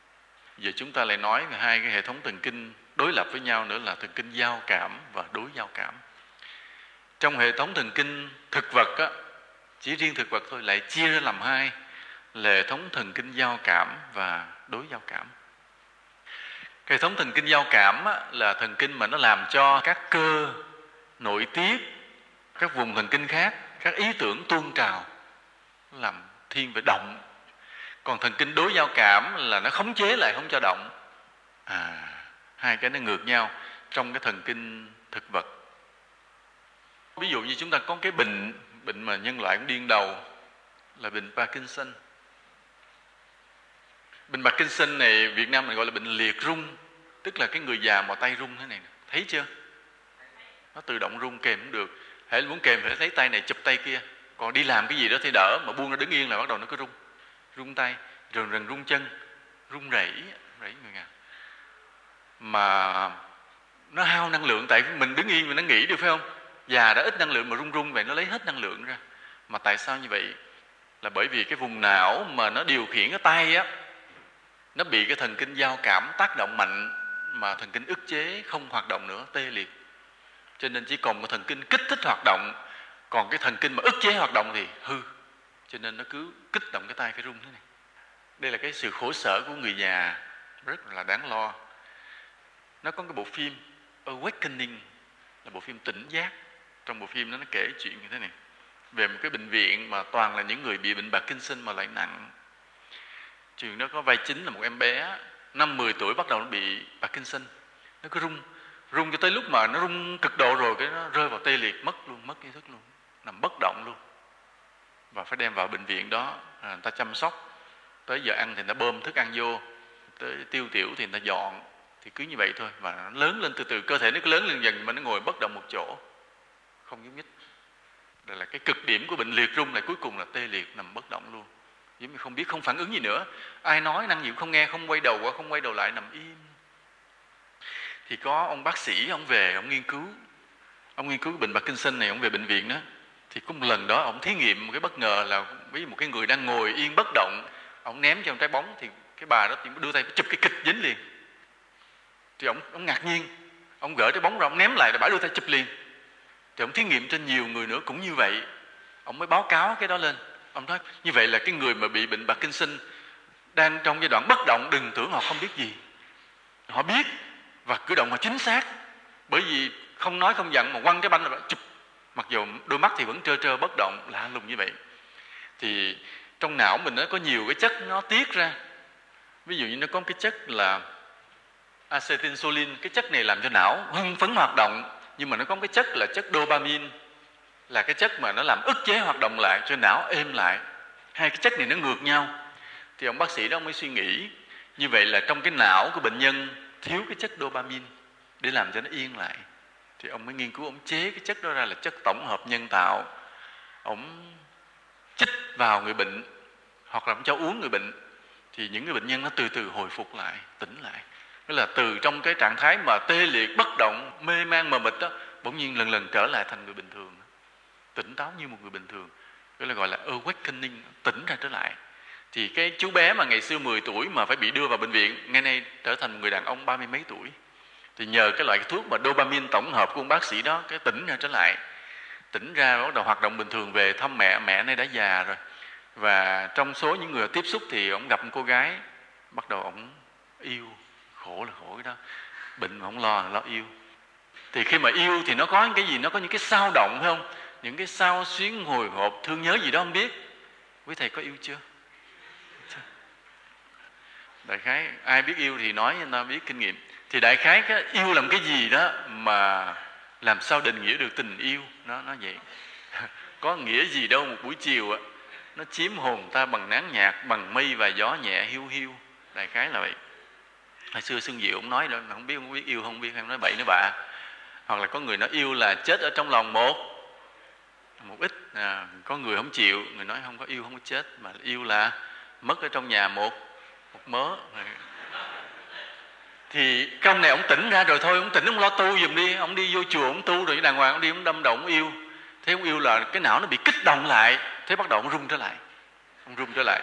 Giờ chúng ta lại nói về hai cái hệ thống thần kinh đối lập với nhau nữa là thần kinh giao cảm và đối giao cảm. Trong hệ thống thần kinh thực vật á, chỉ riêng thực vật thôi lại chia ra làm hai là hệ thống thần kinh giao cảm và đối giao cảm. Hệ thống thần kinh giao cảm á, là thần kinh mà nó làm cho các cơ nội tiết các vùng thần kinh khác các ý tưởng tuôn trào làm thiên về động. Còn thần kinh đối giao cảm là nó khống chế lại không cho động. À hai cái nó ngược nhau trong cái thần kinh thực vật. Ví dụ như chúng ta có cái bệnh bệnh mà nhân loại cũng điên đầu là bệnh Parkinson. Bệnh Parkinson này Việt Nam mình gọi là bệnh liệt rung, tức là cái người già mà tay rung thế này thấy chưa? Nó tự động rung kèm cũng được. Hãy muốn kèm phải thấy tay này chụp tay kia. Còn đi làm cái gì đó thì đỡ, mà buông nó đứng yên là bắt đầu nó cứ rung. Rung tay, rần rần rung chân, rung rẩy rẩy người ngà. Mà nó hao năng lượng tại mình đứng yên mà nó nghỉ được phải không? Già đã ít năng lượng mà rung rung vậy, nó lấy hết năng lượng ra. Mà tại sao như vậy? Là bởi vì cái vùng não mà nó điều khiển cái tay á, nó bị cái thần kinh giao cảm tác động mạnh mà thần kinh ức chế không hoạt động nữa, tê liệt. Cho nên chỉ còn một thần kinh kích thích hoạt động, còn cái thần kinh mà ức chế hoạt động thì hư. Cho nên nó cứ kích động cái tay phải rung thế này. Đây là cái sự khổ sở của người già. Rất là đáng lo. Nó có cái bộ phim Awakening, là bộ phim tỉnh giác trong bộ phim đó nó kể chuyện như thế này. Về một cái bệnh viện mà toàn là những người bị bệnh bạch kinh sinh mà lại nặng. Chuyện đó có vai chính là một em bé năm 10 tuổi bắt đầu nó bị bạch kinh sinh, nó cứ rung rung cho tới lúc mà nó rung cực độ rồi cái nó rơi vào tê liệt mất luôn mất ý thức luôn nằm bất động luôn. Và phải đem vào bệnh viện đó à, người ta chăm sóc. Tới giờ ăn thì người ta bơm thức ăn vô tới tiêu tiểu thì người ta dọn. Thì cứ như vậy thôi và nó lớn lên từ từ cơ thể nó cứ lớn lên dần mà nó ngồi bất động một chỗ không nhúc nhích đây là cái cực điểm của bệnh liệt rung là cuối cùng là tê liệt nằm bất động luôn. Giống như không biết, không phản ứng gì nữa. Ai nói năng gì cũng không nghe, không quay đầu qua, không quay đầu lại, nằm im. Thì có ông bác sĩ, ông về, ông nghiên cứu. Ông nghiên cứu bệnh Parkinson này, ông về bệnh viện đó. Thì có một lần đó, ông thí nghiệm một cái bất ngờ là với một cái người đang ngồi yên bất động, ông ném cho một trái bóng thì cái bà đó thì đưa tay chụp cái kịch dính liền. Thì ông ông ngạc nhiên. Ông gỡ trái bóng ra, ông ném lại rồi bà đưa tay chụp liền thì ông thí nghiệm trên nhiều người nữa cũng như vậy. Ông mới báo cáo cái đó lên. Ông nói, như vậy là cái người mà bị bệnh Parkinson đang trong giai đoạn bất động, đừng tưởng họ không biết gì. Họ biết và cử động họ chính xác. Bởi vì không nói không dặn mà quăng cái banh là chụp. Mặc dù đôi mắt thì vẫn trơ trơ bất động, lạ lùng như vậy. Thì trong não mình nó có nhiều cái chất nó tiết ra. Ví dụ như nó có cái chất là acetylcholine. Cái chất này làm cho não hưng phấn hoạt động nhưng mà nó có cái chất là chất dopamine, là cái chất mà nó làm ức chế hoạt động lại cho não êm lại. Hai cái chất này nó ngược nhau. Thì ông bác sĩ đó mới suy nghĩ, như vậy là trong cái não của bệnh nhân thiếu cái chất dopamine để làm cho nó yên lại. Thì ông mới nghiên cứu, ông chế cái chất đó ra là chất tổng hợp nhân tạo. Ông chích vào người bệnh hoặc là ông cho uống người bệnh, thì những người bệnh nhân nó từ từ hồi phục lại, tỉnh lại tức là từ trong cái trạng thái mà tê liệt, bất động, mê man, mờ mịt đó, bỗng nhiên lần lần trở lại thành người bình thường. Tỉnh táo như một người bình thường. Cái là gọi là awakening, tỉnh ra trở lại. Thì cái chú bé mà ngày xưa 10 tuổi mà phải bị đưa vào bệnh viện, ngày nay trở thành một người đàn ông ba mươi mấy tuổi. Thì nhờ cái loại thuốc mà dopamine tổng hợp của ông bác sĩ đó, cái tỉnh ra trở lại. Tỉnh ra bắt đầu hoạt động bình thường về thăm mẹ mẹ nay đã già rồi. Và trong số những người tiếp xúc thì ông gặp một cô gái, bắt đầu ông yêu khổ là khổ cái đó. Bệnh mà không lo là lo yêu. Thì khi mà yêu thì nó có những cái gì? Nó có những cái sao động, phải không? Những cái sao xuyến hồi hộp, thương nhớ gì đó không biết. Quý thầy có yêu chưa? Đại khái, ai biết yêu thì nói cho ta biết kinh nghiệm. Thì đại khái cái yêu làm cái gì đó mà làm sao định nghĩa được tình yêu? Nó nó vậy. Có nghĩa gì đâu một buổi chiều á, nó chiếm hồn ta bằng nắng nhạt bằng mây và gió nhẹ, hiu hiu. Đại khái là vậy hồi xưa xuân diệu ông nói đó không biết không biết yêu không biết em nói bậy nữa bà hoặc là có người nói yêu là chết ở trong lòng một một ít à, có người không chịu người nói không có yêu không có chết mà yêu là mất ở trong nhà một một mớ. Thì cái ông này ông tỉnh ra rồi thôi ông tỉnh ông lo tu giùm đi ông đi vô chùa ông tu rồi đàng hoàng ông đi ông đâm đầu ông yêu. Thế ông yêu là cái não nó bị kích động lại thế bắt đầu ông rung trở lại ông rung trở lại.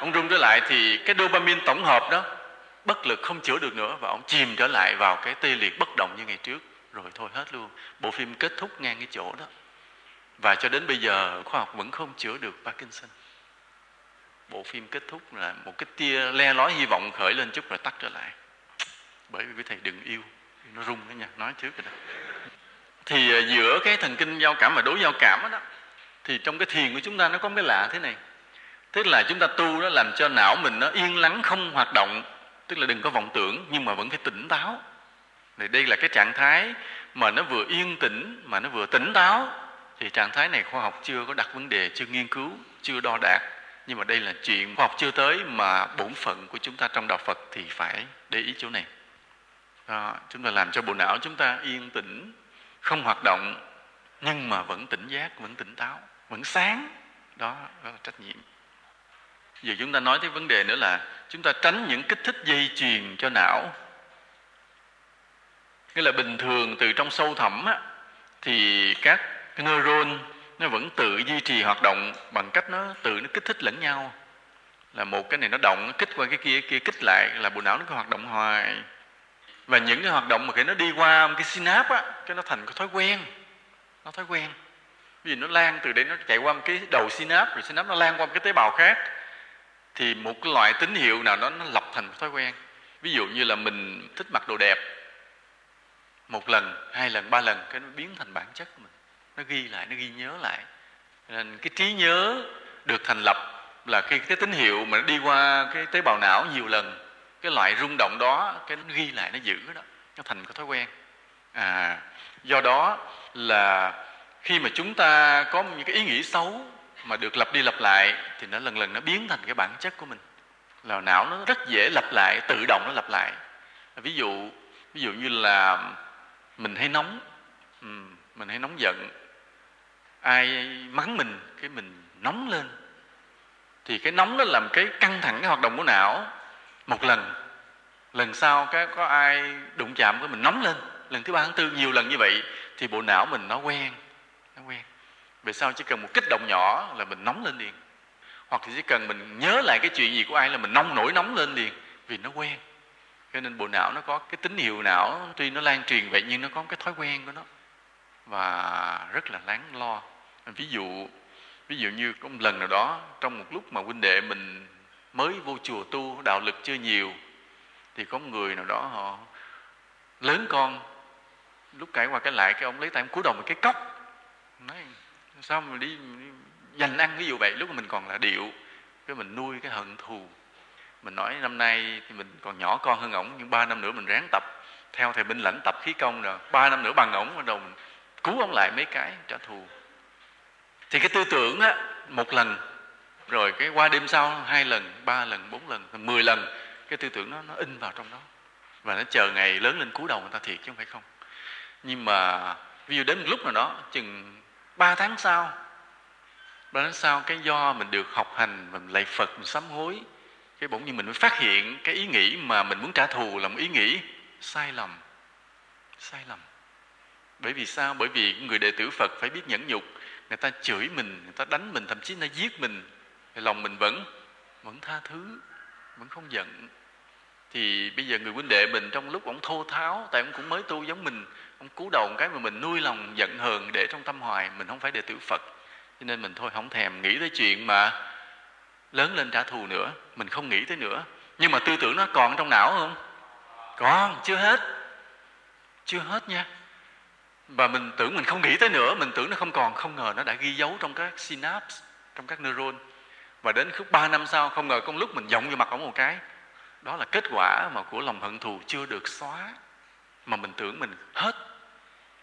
Ông rung trở lại thì cái dopamine tổng hợp đó bất lực không chữa được nữa và ông chìm trở lại vào cái tê liệt bất động như ngày trước. Rồi thôi hết luôn. Bộ phim kết thúc ngang cái chỗ đó. Và cho đến bây giờ khoa học vẫn không chữa được Parkinson. Bộ phim kết thúc là một cái tia le lói hy vọng khởi lên chút rồi tắt trở lại. Bởi vì quý thầy đừng yêu. Nó rung đó nha. Nói trước rồi đó. Thì à, giữa cái thần kinh giao cảm và đối giao cảm đó, đó thì trong cái thiền của chúng ta nó có cái lạ thế này. Tức là chúng ta tu đó làm cho não mình nó yên lắng không hoạt động tức là đừng có vọng tưởng nhưng mà vẫn phải tỉnh táo. Thì đây là cái trạng thái mà nó vừa yên tĩnh mà nó vừa tỉnh táo. Thì trạng thái này khoa học chưa có đặt vấn đề chưa nghiên cứu chưa đo đạt. Nhưng mà đây là chuyện khoa học chưa tới mà bổn phận của chúng ta trong đạo phật thì phải để ý chỗ này. Đó, chúng ta làm cho bộ não chúng ta yên tĩnh không hoạt động nhưng mà vẫn tỉnh giác vẫn tỉnh táo vẫn sáng. Đó, đó là trách nhiệm giờ chúng ta nói tới vấn đề nữa là chúng ta tránh những kích thích dây chuyền cho não. Nghĩa là bình thường từ trong sâu thẳm á, thì các cái neuron nó vẫn tự duy trì hoạt động bằng cách nó tự nó kích thích lẫn nhau. Là một cái này nó động nó kích qua cái kia kia kích lại là bộ não nó có hoạt động hoài. Và những cái hoạt động mà khi nó đi qua một cái synap á cái nó thành cái thói quen. Nó thói quen. Vì nó lan từ đây nó chạy qua một cái đầu synap rồi synap nó lan qua một cái tế bào khác thì một cái loại tín hiệu nào đó nó lập thành một thói quen. Ví dụ như là mình thích mặc đồ đẹp một lần, hai lần, ba lần, cái nó biến thành bản chất của mình. Nó ghi lại, nó ghi nhớ lại. Nên cái trí nhớ được thành lập là khi cái tín hiệu mà nó đi qua cái tế bào não nhiều lần, cái loại rung động đó, cái nó ghi lại, nó giữ đó, nó thành cái thói quen. À do đó là khi mà chúng ta có những cái ý nghĩ xấu mà được lặp đi lặp lại thì nó lần lần nó biến thành cái bản chất của mình. Là não nó rất dễ lặp lại, tự động nó lặp lại. Ví dụ ví dụ như là mình hay nóng mình hay nóng giận, ai mắng mình, cái mình nóng lên. Thì cái nóng nó làm cái căng thẳng cái hoạt động của não. Một lần lần sau cái có ai đụng chạm với mình nóng lên. Lần thứ ba, thứ tư, nhiều lần như vậy thì bộ não mình nó quen nó quen về sau chỉ cần một kích động nhỏ là mình nóng lên liền. Hoặc thì chỉ cần mình nhớ lại cái chuyện gì của ai là mình nóng nổi nóng lên liền, vì nó quen. Cho nên bộ não nó có cái tín hiệu não, tuy nó lan truyền vậy nhưng nó có cái thói quen của nó. Và rất là lắng lo. Ví dụ ví dụ như có một lần nào đó, trong một lúc mà huynh đệ mình mới vô chùa tu, đạo lực chưa nhiều, thì có một người nào đó họ lớn con, lúc cãi qua cái lại cái ông lấy tay ông cúi đầu một cái cốc. Nói sao mà đi, đi dành ăn ví dụ vậy? Lúc mà mình còn là điệu cái mình nuôi cái hận thù. Mình nói năm nay thì mình còn nhỏ con hơn ổng nhưng ba năm nữa mình ráng tập. Theo thầy binh lãnh tập khí công rồi. Ba năm nữa bằng ổng bắt đầu mình cứu ổng lại mấy cái trả thù. Thì cái tư tưởng á một lần rồi cái qua đêm sau hai lần ba lần bốn lần mười lần cái tư tưởng nó nó in vào trong đó. Và nó chờ ngày lớn lên cú đầu người ta thiệt chứ không phải không. Nhưng mà ví dụ đến một lúc nào đó chừng ba tháng sau, ba tháng sau cái do mình được học hành, mình lạy phật, mình sám hối, cái bỗng nhiên mình mới phát hiện cái ý nghĩ mà mình muốn trả thù là một ý nghĩ sai lầm sai lầm. Bởi vì sao? Bởi vì người đệ tử phật phải biết nhẫn nhục, người ta chửi mình, người ta đánh mình, thậm chí nó giết mình, thì lòng mình vẫn vẫn tha thứ, vẫn không giận. Thì bây giờ người huynh đệ mình trong lúc ổng thô tháo, tại ông cũng mới tu giống mình ông cú đầu một cái mà mình nuôi lòng giận hờn để trong tâm hoài, mình không phải đệ tử phật. Cho nên mình thôi, không thèm nghĩ tới chuyện mà lớn lên trả thù nữa. Mình không nghĩ tới nữa. Nhưng mà tư tưởng nó còn trong não không? Còn, chưa hết. Chưa hết nha. Và mình tưởng mình không nghĩ tới nữa. Mình tưởng nó không còn. Không ngờ nó đã ghi dấu trong các synapse, trong các neuron. Và đến khúc 3 năm sau, không ngờ con lúc mình giọng vô mặt ổng một cái. Đó là kết quả mà của lòng hận thù chưa được xóa mà mình tưởng mình hết.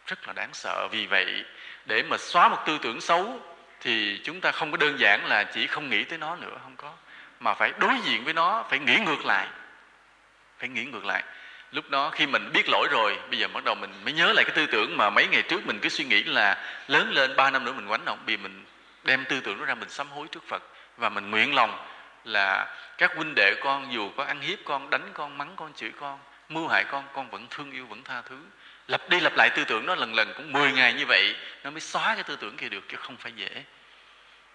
Rất là đáng sợ. Vì vậy, để mà xóa một tư tưởng xấu, thì chúng ta không có đơn giản là chỉ không nghĩ tới nó nữa, không có. Mà phải đối diện với nó, phải nghĩ ngược lại. Phải nghĩ ngược lại. Lúc đó khi mình biết lỗi rồi, bây giờ bắt đầu mình mới nhớ lại cái tư tưởng mà mấy ngày trước mình cứ suy nghĩ là lớn lên ba năm nữa mình quánh động vì mình đem tư tưởng đó ra mình sám hối trước phật. Và mình nguyện lòng là các huynh đệ con, dù có ăn hiếp con, đánh con, mắng con, chửi con mưu hại con con vẫn thương yêu, vẫn tha thứ. Lặp đi lặp lại tư tưởng đó lần lần, cũng 10 ngày như vậy, nó mới xóa cái tư tưởng kia được, chứ không phải dễ.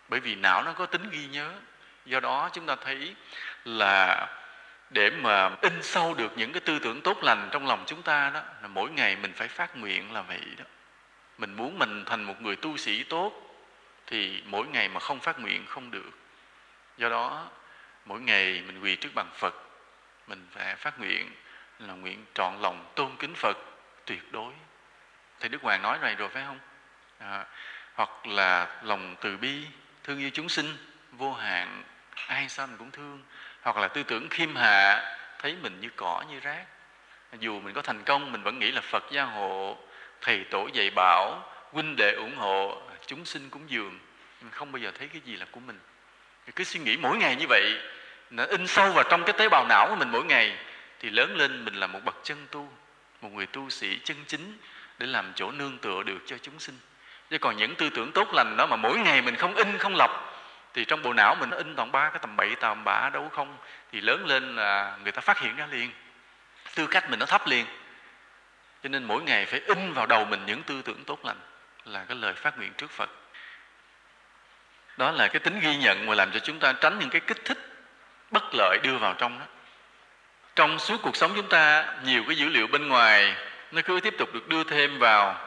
Bởi vì não nó có tính ghi nhớ. Do đó chúng ta thấy là để mà in sâu được những cái tư tưởng tốt lành trong lòng chúng ta đó, là mỗi ngày mình phải phát nguyện là vậy đó. Mình muốn mình thành một người tu sĩ tốt, thì mỗi ngày mà không phát nguyện không được. Do đó, mỗi ngày mình quỳ trước bàn phật, mình phải phát nguyện là nguyện trọn lòng tôn kính phật tuyệt đối. Thầy đức hoàng nói này rồi phải không? À, hoặc là lòng từ bi thương yêu chúng sinh vô hạn ai sao mình cũng thương. Hoặc là tư tưởng khiêm hạ thấy mình như cỏ như rác. Dù mình có thành công mình vẫn nghĩ là phật gia hộ thầy tổ dạy bảo huynh đệ ủng hộ chúng sinh cúng dường. Mình không bao giờ thấy cái gì là của mình. Cứ suy nghĩ mỗi ngày như vậy nó in sâu vào trong cái tế bào não của mình mỗi ngày thì lớn lên mình là một bậc chân tu, một người tu sĩ chân chính để làm chỗ nương tựa được cho chúng sinh. Chứ còn những tư tưởng tốt lành đó mà mỗi ngày mình không in, không lọc, thì trong bộ não mình nó in toàn ba cái tầm bậy tầm bạ, đâu không? Thì lớn lên là người ta phát hiện ra liền, tư cách mình nó thấp liền. Cho nên mỗi ngày phải in vào đầu mình những tư tưởng tốt lành là cái lời phát nguyện trước phật. Đó là cái tính ghi nhận mà làm cho chúng ta tránh những cái kích thích bất lợi đưa vào trong đó trong suốt cuộc sống chúng ta, nhiều cái dữ liệu bên ngoài, nó cứ tiếp tục được đưa thêm vào.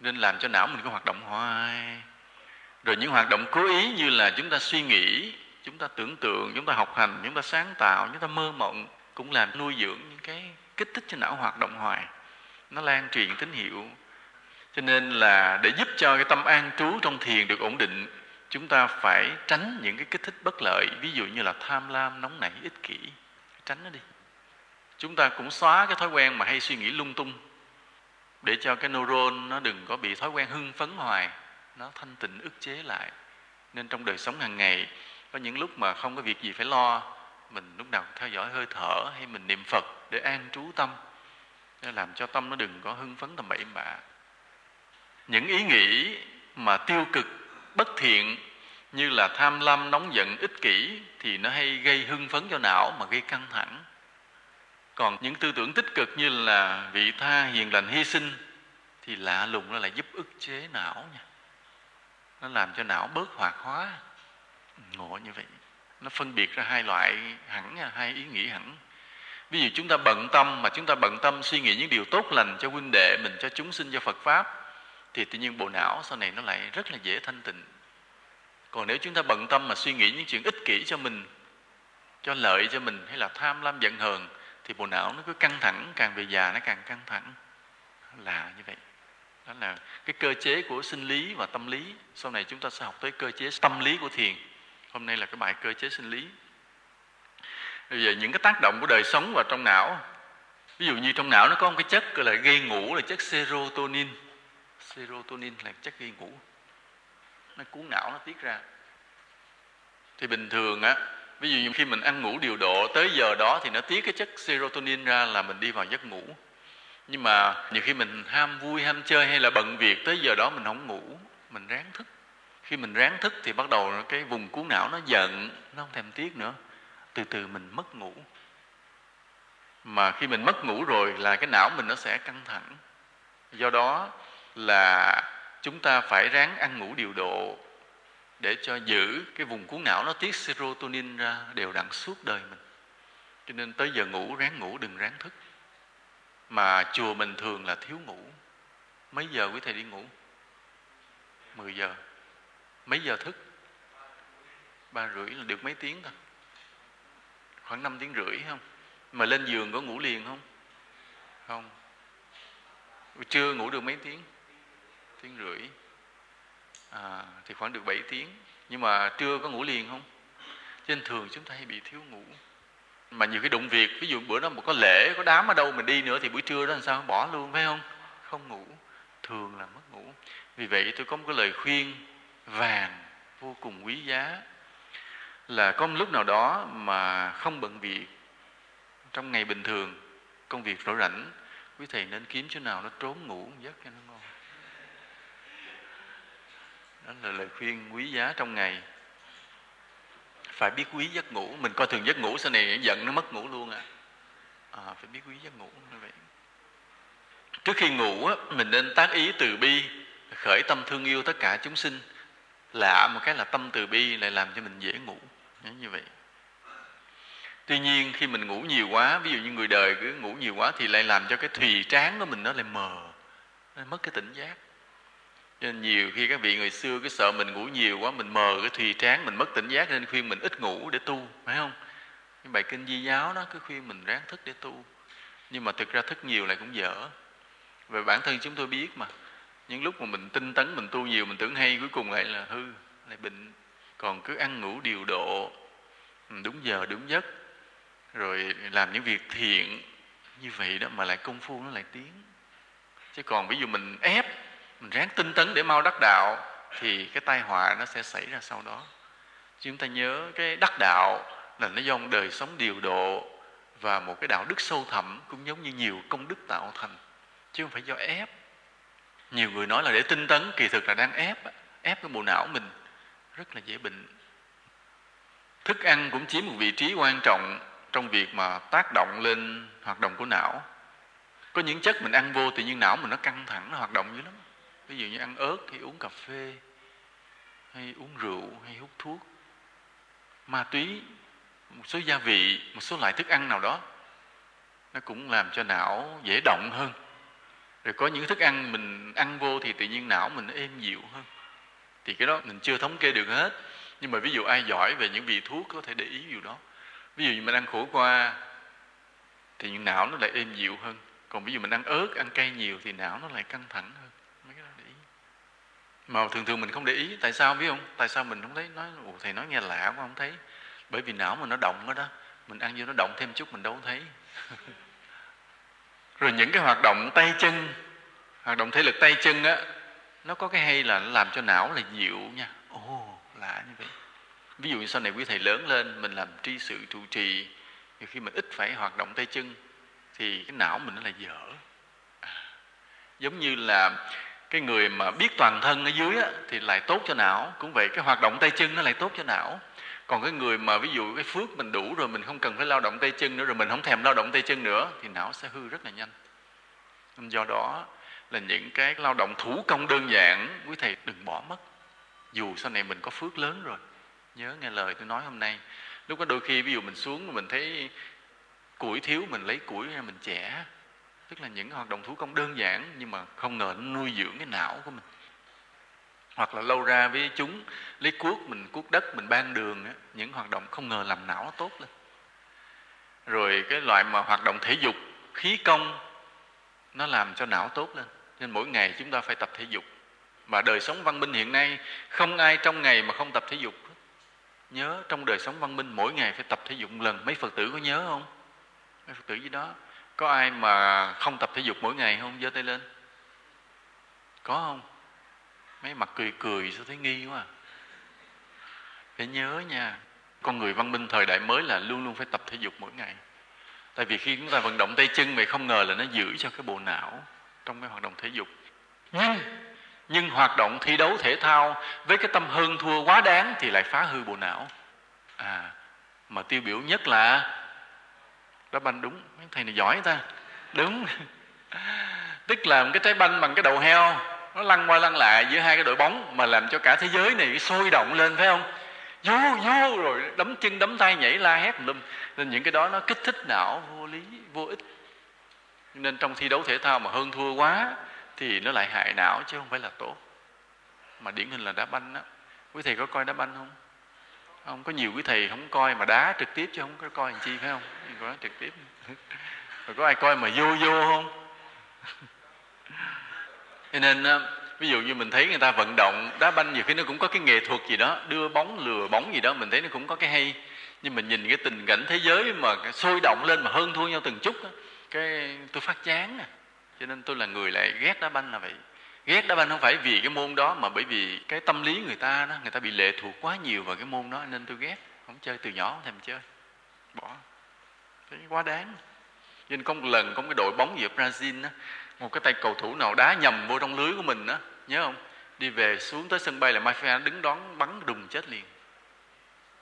Nên làm cho não mình có hoạt động hoài. Rồi những hoạt động cố ý như là chúng ta suy nghĩ, chúng ta tưởng tượng, chúng ta học hành, chúng ta sáng tạo, chúng ta mơ mộng, cũng làm nuôi dưỡng những cái kích thích cho não hoạt động hoài. Nó lan truyền tín hiệu. Cho nên là để giúp cho cái tâm an trú trong thiền được ổn định, chúng ta phải tránh những cái kích thích bất lợi, ví dụ như là tham lam, nóng nảy, ích kỷ tránh nó đi. Chúng ta cũng xóa cái thói quen mà hay suy nghĩ lung tung, để cho cái neuron nó đừng có bị thói quen hưng phấn hoài, nó thanh tịnh ức chế lại. Nên trong đời sống hàng ngày, có những lúc mà không có việc gì phải lo, mình lúc nào theo dõi hơi thở hay mình niệm phật để an trú tâm để làm cho tâm nó đừng có hưng phấn tầm bậy bạ. Những ý nghĩ mà tiêu cực, bất thiện như là tham lam nóng giận ích kỷ thì nó hay gây hưng phấn cho não mà gây căng thẳng. Còn những tư tưởng tích cực như là vị tha hiền lành hy sinh thì lạ lùng nó lại giúp ức chế não nha. Nó làm cho não bớt hoạt hóa. Ngộ như vậy. Nó phân biệt ra hai loại hẳn nha, hai ý nghĩ hẳn. Ví dụ chúng ta bận tâm mà chúng ta bận tâm suy nghĩ những điều tốt lành cho huynh đệ mình, cho chúng sinh, cho phật pháp thì tự nhiên bộ não sau này nó lại rất là dễ thanh tịnh còn nếu chúng ta bận tâm mà suy nghĩ những chuyện ích kỷ cho mình, cho lợi cho mình hay là tham lam giận hờn, thì bộ não nó cứ căng thẳng, càng về già nó càng căng thẳng. Là như vậy. Đó là cái cơ chế của sinh lý và tâm lý. Sau này chúng ta sẽ học tới cơ chế tâm lý của thiền. Hôm nay là cái bài cơ chế sinh lý. Bây giờ những cái tác động của đời sống vào trong não, ví dụ như trong não nó có một cái chất gọi là gây ngủ, là chất serotonin. Serotonin là chất gây ngủ nó cuốn não, nó tiết ra. Thì bình thường á, ví dụ như khi mình ăn ngủ điều độ, tới giờ đó thì nó tiết cái chất serotonin ra là mình đi vào giấc ngủ. Nhưng mà nhiều khi mình ham vui, ham chơi hay là bận việc, tới giờ đó mình không ngủ, mình ráng thức. Khi mình ráng thức thì bắt đầu cái vùng cuốn não nó giận, nó không thèm tiếc nữa. Từ từ mình mất ngủ. Mà khi mình mất ngủ rồi là cái não mình nó sẽ căng thẳng. Do đó là chúng ta phải ráng ăn ngủ điều độ để cho giữ cái vùng cuốn não nó tiết serotonin ra đều đặn suốt đời mình. Cho nên tới giờ ngủ, ráng ngủ, đừng ráng thức. Mà chùa mình thường là thiếu ngủ. Mấy giờ quý thầy đi ngủ? 10 giờ. Mấy giờ thức? Ba rưỡi là được mấy tiếng thôi. Khoảng 5 tiếng rưỡi không? Mà lên giường có ngủ liền không? Không. Chưa ngủ được mấy tiếng tiếng rưỡi. À, thì khoảng được 7 tiếng. Nhưng mà trưa có ngủ liền không? Cho nên thường chúng ta hay bị thiếu ngủ. Mà nhiều cái đụng việc ví dụ bữa đó một có lễ có đám ở đâu mình đi nữa thì buổi trưa đó làm sao? Bỏ luôn phải không? Không ngủ. Thường là mất ngủ. Vì vậy tôi có một cái lời khuyên vàng vô cùng quý giá. Là có một lúc nào đó mà không bận việc trong ngày bình thường công việc rỗi rảnh quý thầy nên kiếm chỗ nào nó trốn ngủ giấc cho nó ngon đó là lời khuyên quý giá trong ngày. Phải biết quý giấc ngủ. Mình coi thường giấc ngủ sau này giận nó mất ngủ luôn à, à phải biết quý giấc ngủ như vậy. Trước khi ngủ á, mình nên tác ý từ bi khởi tâm thương yêu tất cả chúng sinh. Lạ một cái là tâm từ bi lại làm cho mình dễ ngủ. Như vậy. Tuy nhiên khi mình ngủ nhiều quá ví dụ như người đời cứ ngủ nhiều quá thì lại làm cho cái thùy trán của mình nó lại mờ nó mất cái tỉnh giác cho nên nhiều khi các vị người xưa cứ sợ mình ngủ nhiều quá, mình mờ cái thùy tráng, mình mất tỉnh giác, nên khuyên mình ít ngủ để tu, phải không? Cái bài kinh di giáo nó cứ khuyên mình ráng thức để tu. Nhưng mà thực ra thức nhiều lại cũng dở. Về bản thân chúng tôi biết mà, những lúc mà mình tinh tấn, mình tu nhiều, mình tưởng hay, cuối cùng lại là hư, lại bệnh. Còn cứ ăn ngủ điều độ ừ, đúng giờ, đúng giấc, rồi làm những việc thiện, như vậy đó mà lại công phu nó lại tiến. Chứ còn ví dụ mình ép mình ráng tinh tấn để mau đắc đạo, thì cái tai họa nó sẽ xảy ra sau đó. Chúng ta nhớ cái đắc đạo là nó do một đời sống điều độ và một cái đạo đức sâu thẳm cũng giống như nhiều công đức tạo thành, chứ không phải do ép. Nhiều người nói là để tinh tấn, kỳ thực là đang ép ép cái bộ não mình. Rất là dễ bệnh. Thức ăn cũng chiếm một vị trí quan trọng trong việc mà tác động lên hoạt động của não. Có những chất mình ăn vô tự nhiên não mình nó căng thẳng, nó hoạt động dữ lắm ví dụ như ăn ớt hay uống cà phê, hay uống rượu, hay hút thuốc. Ma túy, một số gia vị, một số loại thức ăn nào đó, nó cũng làm cho não dễ động hơn. Rồi có những thức ăn mình ăn vô thì tự nhiên não mình êm dịu hơn. Thì cái đó mình chưa thống kê được hết. Nhưng mà ví dụ ai giỏi về những vị thuốc có thể để ý điều đó. Ví dụ như mình ăn khổ qua thì não nó lại êm dịu hơn. Còn ví dụ mình ăn ớt, ăn cay nhiều thì não nó lại căng thẳng hơn mấy cái đó để ý mà thường thường mình không để ý tại sao biết không? Tại sao mình không thấy? Nói Ủa, thầy nói nghe lạ quá không thấy. Bởi vì não mình nó động đó đó. Mình ăn vô nó động thêm chút mình đâu thấy. Rồi những cái hoạt động tay chân hoạt động thể lực tay chân á nó có cái hay là nó làm cho não là dịu nha. Ồ lạ như vậy. Ví dụ như sau này quý thầy lớn lên mình làm tri sự trụ trì thì khi mình ít phải hoạt động tay chân thì cái não mình nó là dở. À, giống như là cái người mà biết toàn thân ở dưới á, thì lại tốt cho não. Cũng vậy cái hoạt động tay chân nó lại tốt cho não. Còn cái người mà ví dụ cái phước mình đủ rồi mình không cần phải lao động tay chân nữa rồi mình không thèm lao động tay chân nữa thì não sẽ hư rất là nhanh. Do đó là những cái lao động thủ công đơn giản quý thầy đừng bỏ mất. Dù sau này mình có phước lớn rồi. Nhớ nghe lời tôi nói hôm nay. Lúc đó đôi khi ví dụ mình xuống mình thấy củi thiếu mình lấy củi ra mình chẻ tức là những hoạt động thủ công đơn giản, nhưng mà không ngờ nó nuôi dưỡng cái não của mình. Hoặc là lâu ra với chúng, lấy cuốc mình, cuốc đất mình ban đường những hoạt động không ngờ làm não nó tốt lên. Rồi cái loại mà hoạt động thể dục, khí công, nó làm cho não tốt lên. Nên mỗi ngày chúng ta phải tập thể dục. Mà đời sống văn minh hiện nay, không ai trong ngày mà không tập thể dục. Nhớ, trong đời sống văn minh mỗi ngày phải tập thể dục một lần. Mấy phật tử có nhớ không? Mấy phật tử gì đó có ai mà không tập thể dục mỗi ngày không? Giơ tay lên. Có không? Mấy mặt cười cười sao thấy nghi quá à. phải nhớ nha, con người văn minh thời đại mới là luôn luôn phải tập thể dục mỗi ngày. Tại vì khi chúng ta vận động tay chân vậy không ngờ là nó giữ cho cái bộ não trong cái hoạt động thể dục. Nhưng nhưng hoạt động thi đấu thể thao với cái tâm hơn thua quá đáng thì lại phá hư bộ não. À mà tiêu biểu nhất là đá banh đúng. Mấy thầy này giỏi ta. Đúng. Tức là một cái trái banh bằng cái đầu heo, nó lăn qua lăn lại giữa hai cái đội bóng mà làm cho cả thế giới này sôi động lên, phải không? Vô vô rồi đấm chân, đấm tay nhảy la hét lum nên những cái đó nó kích thích não vô lý, vô ích. Nên trong thi đấu thể thao mà hơn thua quá thì nó lại hại não chứ không phải là tốt. Mà điển hình là đá banh á. Quý thầy có coi đá banh không? Không, có nhiều quý thầy không coi mà đá trực tiếp chứ không có coi làm chi, phải không? Có trực tiếp. Rồi có ai coi mà vô vô không? Cho nên ví dụ như mình thấy người ta vận động, đá banh nhiều khi nó cũng có cái nghệ thuật gì đó, đưa bóng, lừa bóng gì đó, mình thấy nó cũng có cái hay. Nhưng mình nhìn cái tình cảnh thế giới mà sôi động lên mà hơn thua nhau từng chút cái tôi phát chán à. Cho nên tôi là người lại ghét đá banh là vậy ghét đá banh không phải vì cái môn đó mà bởi vì cái tâm lý người ta đó người ta bị lệ thuộc quá nhiều vào cái môn đó nên tôi ghét. Không chơi từ nhỏ không thèm chơi. Bỏ. Cái quá đáng. Nên có một lần có một cái đội bóng gì ở Brazil đó, một cái tay cầu thủ nào đá nhầm vô trong lưới của mình đó nhớ không? Đi về xuống tới sân bay là mafia đứng đón bắn đùng chết liền.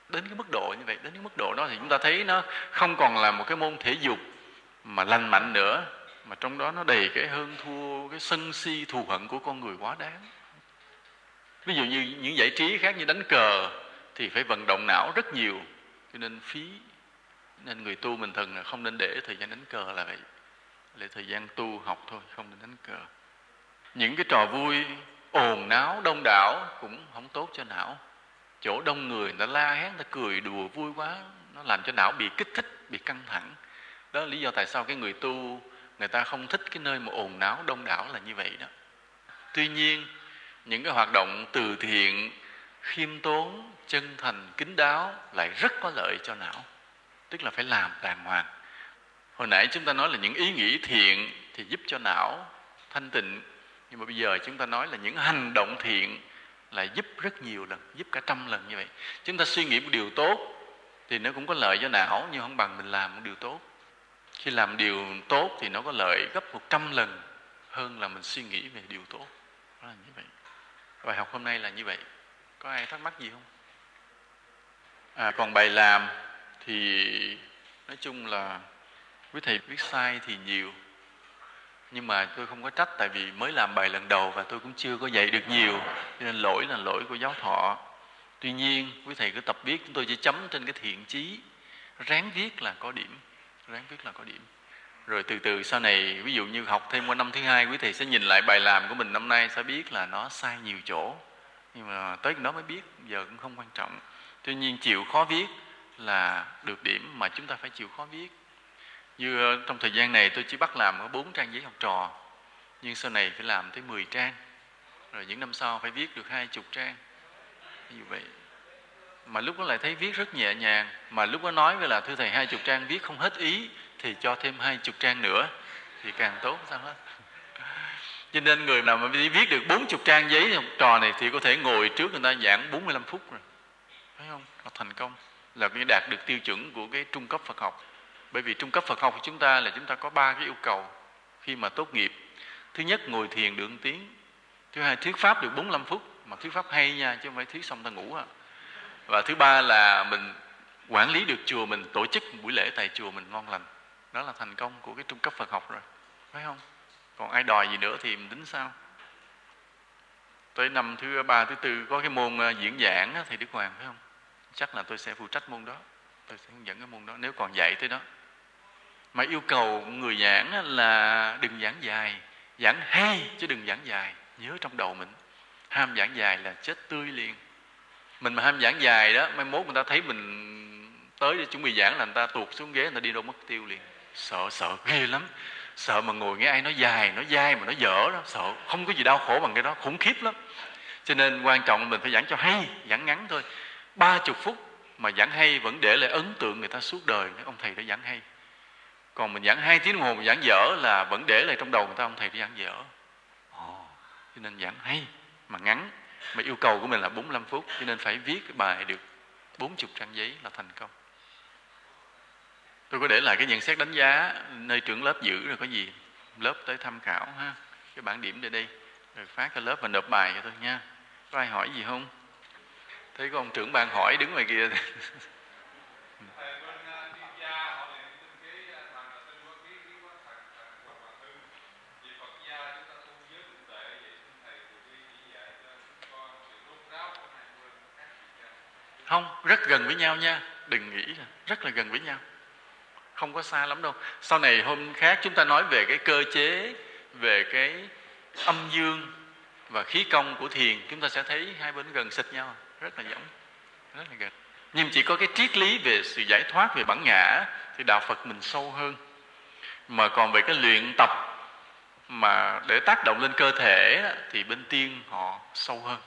Đến cái mức độ như vậy đến cái mức độ đó thì chúng ta thấy nó không còn là một cái môn thể dục mà lành mạnh nữa mà trong đó nó đầy cái hơn thua, cái sân si thù hận của con người quá đáng. Ví dụ như những giải trí khác như đánh cờ thì phải vận động não rất nhiều, cho nên phí. Nên người tu mình thường là không nên để thời gian đánh cờ là vậy. Để thời gian tu học thôi, không nên đánh cờ. Những cái trò vui, ồn náo, đông đảo cũng không tốt cho não. Chỗ đông người người ta la hét, người ta cười đùa vui quá, nó làm cho não bị kích thích, bị căng thẳng. Đó là lý do tại sao cái người tu người ta không thích cái nơi mà ồn náo, đông đảo là như vậy đó. Tuy nhiên, những cái hoạt động từ thiện, khiêm tốn, chân thành kính đáo lại rất có lợi cho não. Tức là phải làm đàng hoàng. Hồi nãy chúng ta nói là những ý nghĩ thiện thì giúp cho não thanh tịnh. Nhưng mà bây giờ chúng ta nói là những hành động thiện là giúp rất nhiều lần, giúp cả trăm lần như vậy. Chúng ta suy nghĩ một điều tốt thì nó cũng có lợi cho não, nhưng không bằng mình làm một điều tốt khi làm điều tốt thì nó có lợi gấp một trăm lần hơn là mình suy nghĩ về điều tốt. Đó là như vậy. Bài học hôm nay là như vậy. Có ai thắc mắc gì không? À, còn bài làm thì nói chung là quý thầy viết sai thì nhiều. Nhưng mà tôi không có trách tại vì mới làm bài lần đầu và tôi cũng chưa có dạy được nhiều. Cho nên lỗi là lỗi của giáo thọ. Tuy nhiên quý thầy cứ tập viết chúng tôi chỉ chấm trên cái thiện chí. Ráng viết là có điểm ráng viết là có điểm. Rồi từ từ, sau này, ví dụ như học thêm qua năm thứ hai, quý thầy sẽ nhìn lại bài làm của mình năm nay, sẽ biết là nó sai nhiều chỗ. Nhưng mà tới đó mới biết, giờ cũng không quan trọng. Tuy nhiên, chịu khó viết là được điểm mà chúng ta phải chịu khó viết. Như trong thời gian này, tôi chỉ bắt làm có bốn trang giấy học trò, nhưng sau này phải làm tới 10 trang. Rồi những năm sau phải viết được hai chục trang. Như vậy mà lúc đó lại thấy viết rất nhẹ nhàng. Mà lúc đó nói với là, thưa thầy, hai chục trang viết không hết ý, thì cho thêm hai chục trang nữa, thì càng tốt. Sao hết cho nên người nào mà đi viết được bốn chục trang giấy học trò này thì có thể ngồi trước người ta giảng 45 phút rồi. Thấy không? Là thành công. Là cái đạt được tiêu chuẩn của cái trung cấp Phật học. Bởi vì trung cấp Phật học của chúng ta là chúng ta có ba cái yêu cầu khi mà tốt nghiệp. Thứ nhất, ngồi thiền được tiếng. Thứ hai, thuyết pháp được 45 phút. Mà thuyết pháp hay nha, chứ không phải thuyết xong ta ngủ à và thứ ba là mình quản lý được chùa mình, tổ chức buổi lễ tại chùa mình ngon lành. Đó là thành công của cái trung cấp Phật học rồi. Phải không? Còn ai đòi gì nữa thì mình tính sao? Tới năm thứ ba, thứ tư, có cái môn ờ, diễn giảng thì Đức Hoàng, phải không? Chắc là tôi sẽ phụ trách môn đó. Tôi sẽ hướng dẫn cái môn đó, nếu còn dạy tới đó. Mà yêu cầu người giảng là đừng giảng dài, giảng hay chứ đừng giảng dài. Nhớ trong đầu mình, ham giảng dài là chết tươi liền mình mà ham giảng dài đó mai mốt người ta thấy mình tới để chuẩn bị giảng là người ta tuột xuống ghế người ta đi đâu mất tiêu liền. Sợ sợ ghê lắm. Sợ mà ngồi nghe ai nói dài nói dai mà nó dở đó. Sợ không có gì đau khổ bằng cái đó khủng khiếp lắm. Cho nên quan trọng mình phải giảng cho hay giảng ngắn thôi. Ba chục phút mà giảng hay vẫn để lại ấn tượng người ta suốt đời ông thầy đã giảng hay. Còn mình giảng hai tiếng đồng hồ mà giảng dở là vẫn để lại trong đầu người ta ông thầy đã giảng dở. Cho nên giảng hay mà ngắn mà yêu cầu của mình là 45 phút, cho nên phải viết cái bài được 40 trang giấy là thành công. Tôi có để lại cái nhận xét đánh giá nơi trưởng lớp giữ rồi có gì, lớp tới tham khảo ha. Cái bản điểm để đây, rồi phát cho lớp và nộp bài cho tôi nha. Có ai hỏi gì không? Thấy có ông trưởng ban hỏi đứng ngoài kia. không, rất gần với nhau nha. Đừng nghĩ là rất là gần với nhau. Không có xa lắm đâu. Sau này hôm khác chúng ta nói về cái cơ chế, về cái âm dương và khí công của thiền, chúng ta sẽ thấy hai bên gần xịt nhau. Rất là giống, rất là gần. Nhưng chỉ có cái triết lý về sự giải thoát, về bản ngã, thì đạo phật mình sâu hơn. Mà còn về cái luyện tập mà để tác động lên cơ thể thì bên tiên họ sâu hơn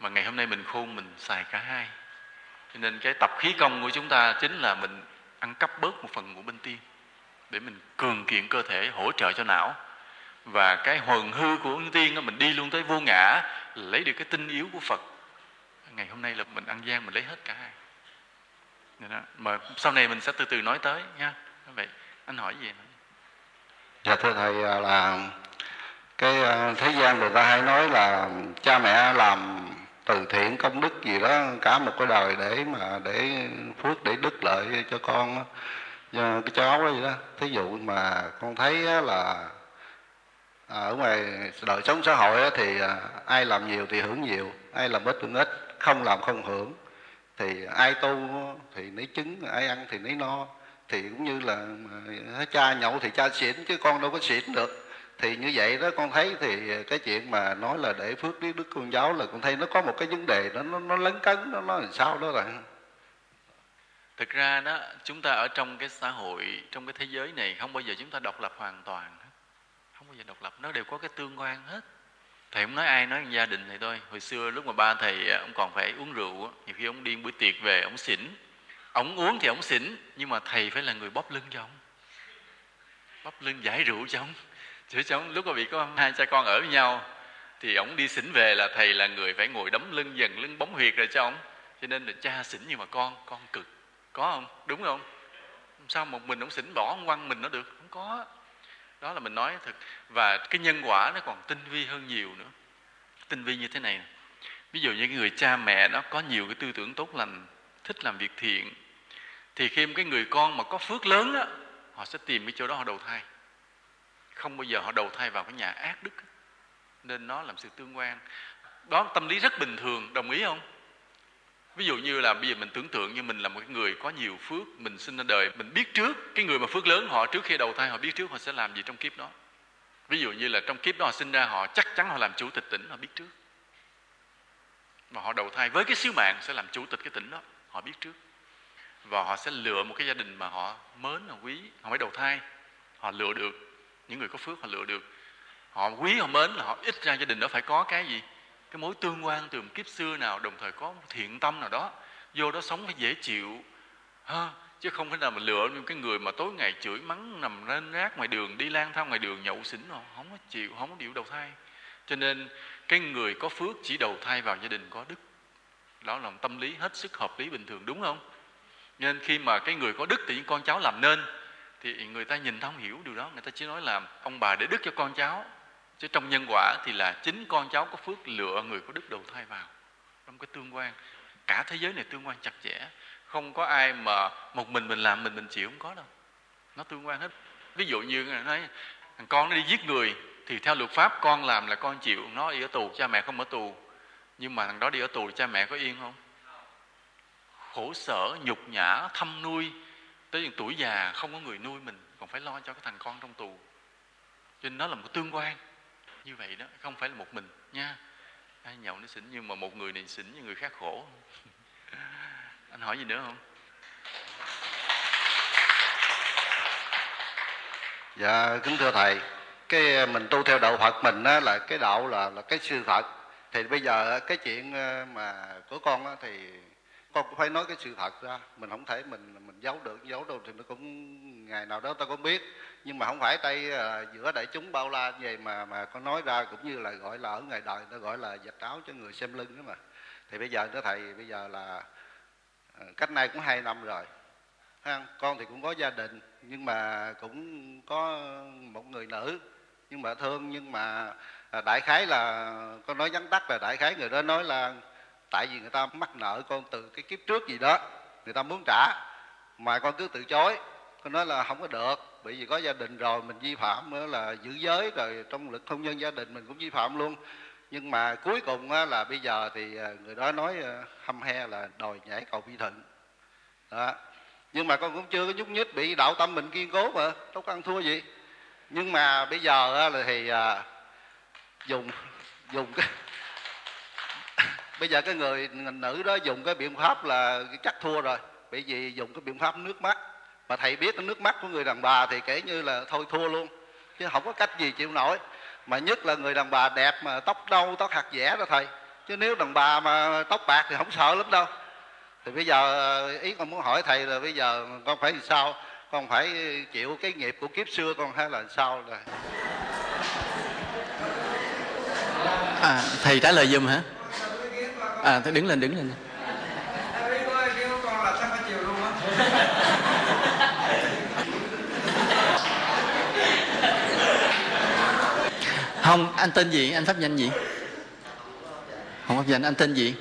mà ngày hôm nay mình khôn mình xài cả hai. Cho nên cái tập khí công của chúng ta chính là mình ăn cắp bớt một phần của bên tiên để mình cường kiện cơ thể hỗ trợ cho não. Và cái hồn hư của bên tiên đó, mình đi luôn tới vô ngã lấy được cái tinh yếu của phật. Ngày hôm nay là mình ăn gian mình lấy hết cả hai. Nên đó. mà sau này mình sẽ từ từ nói tới nha. Vậy anh hỏi gì? Dạ thưa thầy à, là cái à, thế gian người ta hay nói là cha mẹ làm từ thiện công đức gì đó, cả một cái đời để mà để phước, để đức lợi cho con cho cái cháu đó gì đó, thí dụ mà con thấy là à, ở ngoài đời sống xã hội thì à, ai làm nhiều thì hưởng nhiều, ai làm ít hưởng ít, không làm không hưởng. Thì ai tu thì nấy trứng ai ăn thì nấy no. Thì cũng như là à, cha nhậu thì cha xỉn chứ con đâu có xỉn được thì như vậy đó con thấy thì cái chuyện mà nói là để phước đức đức con giáo là con thấy nó có một cái vấn đề nó nó, nó lấn cấn nó nó làm sao đó là thực ra đó chúng ta ở trong cái xã hội trong cái thế giới này không bao giờ chúng ta độc lập hoàn toàn không bao giờ độc lập nó đều có cái tương quan hết. Thầy không nói ai nói gia đình thầy thôi. Hồi xưa lúc mà ba thầy à, ông còn phải uống rượu nhiều khi ông điên buổi tiệc về ông xỉn. Ông uống thì ông xỉn nhưng mà thầy phải là người bóp lưng cho ông. Bóp lưng giải rượu cho ông chứ chống lúc mà bị có hai cha con ở với nhau, thì ông đi xỉn về là thầy là người phải ngồi đấm lưng dần, lưng bóng huyệt rồi cho ông cho nên là cha xỉn nhưng mà con con cực. Có không? Đúng không? Sao một mình ông xỉn, bỏ ông quăng mình nó được. Không có. Đó là mình nói thật. Và cái nhân quả nó còn tinh vi hơn nhiều nữa. Tinh vi như thế này ví dụ như cái người cha mẹ đó có nhiều cái tư tưởng tốt lành, thích làm việc thiện, thì khi cái người con mà có phước lớn đó họ sẽ tìm cái chỗ đó họ đầu thai không bao giờ họ đầu thai vào cái nhà ác đức nên nó làm sự tương quan. Đó, tâm lý rất bình thường, đồng ý không? Ví dụ như là bây giờ mình tưởng tượng như mình là một cái người có nhiều phước, mình sinh ra đời, mình biết trước, cái người mà phước lớn họ trước khi đầu thai họ biết trước họ sẽ làm gì trong kiếp đó. Ví dụ như là trong kiếp đó họ sinh ra họ chắc chắn họ làm chủ tịch tỉnh, họ biết trước. Mà họ đầu thai với cái sứ mạng sẽ làm chủ tịch cái tỉnh đó, họ biết trước. Và họ sẽ lựa một cái gia đình mà họ mến, họ quý, họ mới đầu thai, họ lựa được những người có phước họ lựa được. Họ quý, họ mến là họ ít ra gia đình đó phải có cái gì? Cái mối tương quan từ một kiếp xưa nào, đồng thời có một thiện tâm nào đó. Vô đó sống phải dễ chịu. Ha, chứ không phải nào mà lựa những cái người mà tối ngày chửi mắng, nằm lên rác ngoài đường, đi lang thang ngoài đường, nhậu xỉn rồi, không có chịu, không có chịu đầu thai. Cho nên, cái người có phước chỉ đầu thai vào gia đình có đức. Đó là một tâm lý hết sức hợp lý bình thường, đúng không? Nên khi mà cái người có đức thì những con cháu làm nên thì người ta nhìn không hiểu điều đó. Người ta chỉ nói là ông bà để đức cho con cháu. Chứ trong nhân quả thì là chính con cháu có phước lựa người có đức đầu thai vào. Trong cái tương quan. Cả thế giới này tương quan chặt chẽ. Không có ai mà một mình mình làm, mình mình chịu không có đâu. Nó tương quan hết. Ví dụ như nói, thằng con nó đi giết người, thì theo luật pháp con làm là con chịu. Nó đi ở tù, cha mẹ không ở tù. Nhưng mà thằng đó đi ở tù, cha mẹ có yên không? Khổ sở, nhục nhã thăm nuôi tới tuổi già không có người nuôi mình còn phải lo cho cái thằng con trong tù. Cho nên nó là một tương quan. Như vậy đó không phải là một mình nha. Ai nhậu nó xỉn nhưng mà một người này xỉn như người khác khổ. Anh hỏi gì nữa không? Dạ kính thưa thầy. Cái ờ, mình tu theo đạo Phật mình á, là cái đạo là là cái sự thật. Thì bây giờ cái chuyện ờ, mà của con á, thì con cũng phải nói cái sự thật ra. Mình không thể mình mình giấu được giấu đâu thì nó cũng ngày nào đó ta cũng biết. Nhưng mà không phải tay uh, giữa đại chúng bao la như vậy mà mà con nói ra cũng như là gọi là ở ngày đời nó gọi là giặt áo cho người xem lưng đó mà. Thì bây giờ đó thầy bây giờ là uh, cách nay cũng hai năm rồi. Ha con thì cũng có gia đình nhưng mà cũng có một người nữ. Nhưng mà thương nhưng mà ờ, đại khái là con nói vắn tắt là đại khái người đó nói là tại vì người ta mắc nợ con từ cái kiếp trước gì đó người ta muốn trả mà con cứ từ chối. Con nói là không có được, bởi vì có gia đình rồi, mình vi phạm nữa là giữ giới rồi trong lực hôn nhân gia đình mình cũng vi phạm luôn. Nhưng mà cuối cùng là bây giờ thì à, người đó nói à, hâm he là đòi nhảy cầu phi thịnh đó. Nhưng mà con cũng chưa có nhúc nhích, bị đạo tâm mình kiên cố mà, đâu có ăn thua gì. Nhưng mà bây giờ là thì à, dùng dùng cái bây giờ cái người nữ đó dùng cái biện pháp là chắc thua rồi bởi vì dùng cái biện pháp nước mắt. Mà thầy biết cái nước mắt của người đàn bà thì kể như là thôi thua luôn. Chứ không có cách gì chịu nổi. Mà nhất là người đàn bà đẹp mà tóc đâu tóc hạt dẻ đó thầy. Chứ nếu đàn bà mà tóc bạc thì không sợ lắm đâu. Thì bây giờ ờ, ý con muốn hỏi thầy là bây giờ con phải làm sao? Con phải chịu cái nghiệp của kiếp xưa con hay là sao rồi à thầy trả lời giùm hả? À thầy đứng lên đứng lên. Không, anh tên gì? Anh pháp danh gì? Không pháp danh, anh tên gì?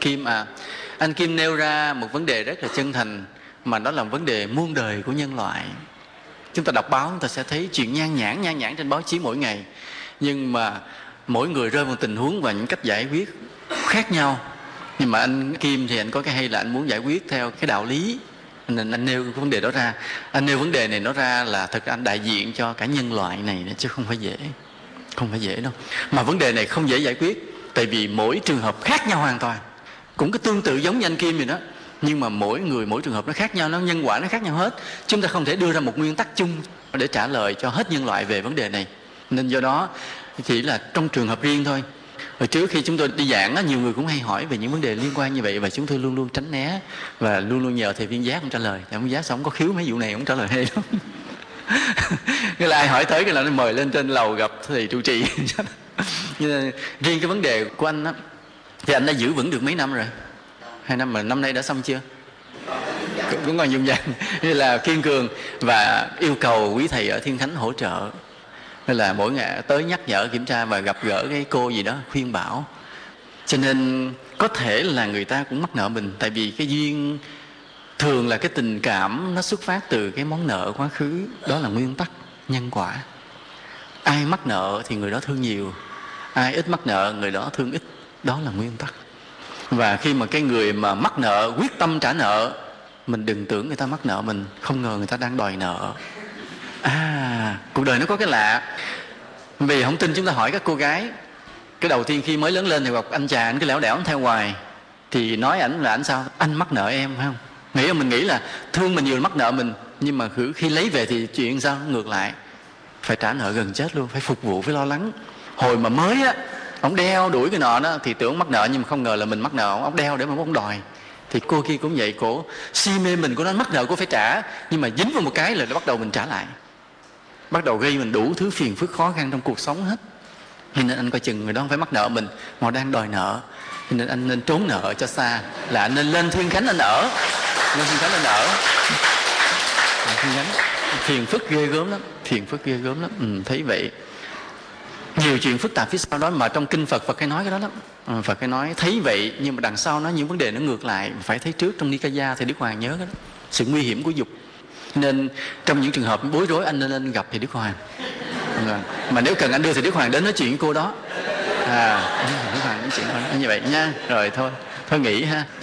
Kim à. Anh kim nêu ra một vấn đề rất là chân thành, mà đó là vấn đề muôn đời của nhân loại. Chúng ta đọc báo, chúng ta sẽ thấy chuyện nhan nhản nhan nhản trên báo chí mỗi ngày. Nhưng mà mỗi người rơi vào tình huống và những cách giải quyết khác nhau. Nhưng mà anh kim thì anh có cái hay là anh muốn giải quyết theo cái đạo lý nên anh nêu vấn đề đó ra. Anh nêu vấn đề này nó ra là thật ra anh đại diện cho cả nhân loại này chứ không phải dễ. Không phải dễ đâu. Mà vấn đề này không dễ giải quyết, tại vì mỗi trường hợp khác nhau hoàn toàn. Cũng cái tương tự giống như anh kim vậy đó. Nhưng mà mỗi người, mỗi trường hợp nó khác nhau, nó nhân quả nó khác nhau hết. Chúng ta không thể đưa ra một nguyên tắc chung để trả lời cho hết nhân loại về vấn đề này. Nên do đó, chỉ là trong trường hợp riêng thôi hồi trước khi chúng tôi đi giảng á, nhiều người cũng hay hỏi về những vấn đề liên quan như vậy và chúng tôi luôn luôn tránh né và luôn luôn nhờ thầy viên giác không trả lời. Thầy viên giác sao không có khiếu mấy vụ này không trả lời hay lắm. Nghĩa là ai hỏi tới cái là nó mời lên trên lầu gặp thầy trụ trì. Nhưng riêng cái vấn đề của anh á thì anh đã giữ vững được mấy năm rồi? Hai năm mà năm nay đã xong chưa? Cũng còn dùng dàng như là kiên cường và yêu cầu quý thầy ở thiên thánh hỗ trợ nên là mỗi ngày tới nhắc nhở, kiểm tra và gặp gỡ cái cô gì đó, khuyên bảo. Cho nên có thể là người ta cũng mắc nợ mình, tại vì cái duyên thường là cái tình cảm nó xuất phát từ cái món nợ quá khứ, đó là nguyên tắc, nhân quả. Ai mắc nợ thì người đó thương nhiều, ai ít mắc nợ, người đó thương ít, đó là nguyên tắc. Và khi mà cái người mà mắc nợ, quyết tâm trả nợ, mình đừng tưởng người ta mắc nợ mình, không ngờ người ta đang đòi nợ à cuộc đời nó có cái lạ. Vì không tin chúng ta hỏi các cô gái, cái đầu tiên khi mới lớn lên thì gặp anh chàng anh cứ lẻo đẻo, anh theo hoài. Thì nói ảnh là ảnh sao? Anh mắc nợ em, phải không? Nghĩ là mình nghĩ là thương mình nhiều mắc nợ mình, nhưng mà khi lấy về thì chuyện sao? Ngược lại. Phải trả nợ gần chết luôn, phải phục vụ, phải lo lắng. Hồi mà mới á, ông đeo đuổi cái nợ đó thì tưởng mắc nợ, nhưng mà không ngờ là mình mắc nợ. Ông đeo để mà ông đòi. Thì cô kia cũng vậy, cổ, si mê mình của nó, mắc nợ cô phải trả. Nhưng mà dính vào một cái là nó bắt đầu mình trả lại bắt đầu gây mình đủ thứ phiền phức khó khăn trong cuộc sống hết. Cho nên anh coi chừng người đó không phải mắc nợ mình mà đang đòi nợ. Cho nên anh nên trốn nợ cho xa là anh nên lên thiên khánh anh ở. Lên thiên khánh anh ở. Thiên khánh. Phiền phức ghê gớm lắm phiền phức ghê gớm lắm. Ừ, thấy vậy. Nhiều chuyện phức tạp phía sau đó mà trong kinh Phật Phật hay nói cái đó lắm. Ừ, Phật hay nói thấy vậy nhưng mà đằng sau nó những vấn đề nó ngược lại. Phải thấy trước trong Nikaya thì Đức Hoàng nhớ cái đó. Sự nguy hiểm của dục nên trong những trường hợp bối rối anh nên lên gặp thì Đức Hoàng vâng. mà nếu cần anh đưa thì Đức Hoàng đến nói chuyện với cô đó. À Đức Hoàng nói chuyện với như vậy nha. Rồi thôi. Thôi nghỉ ha.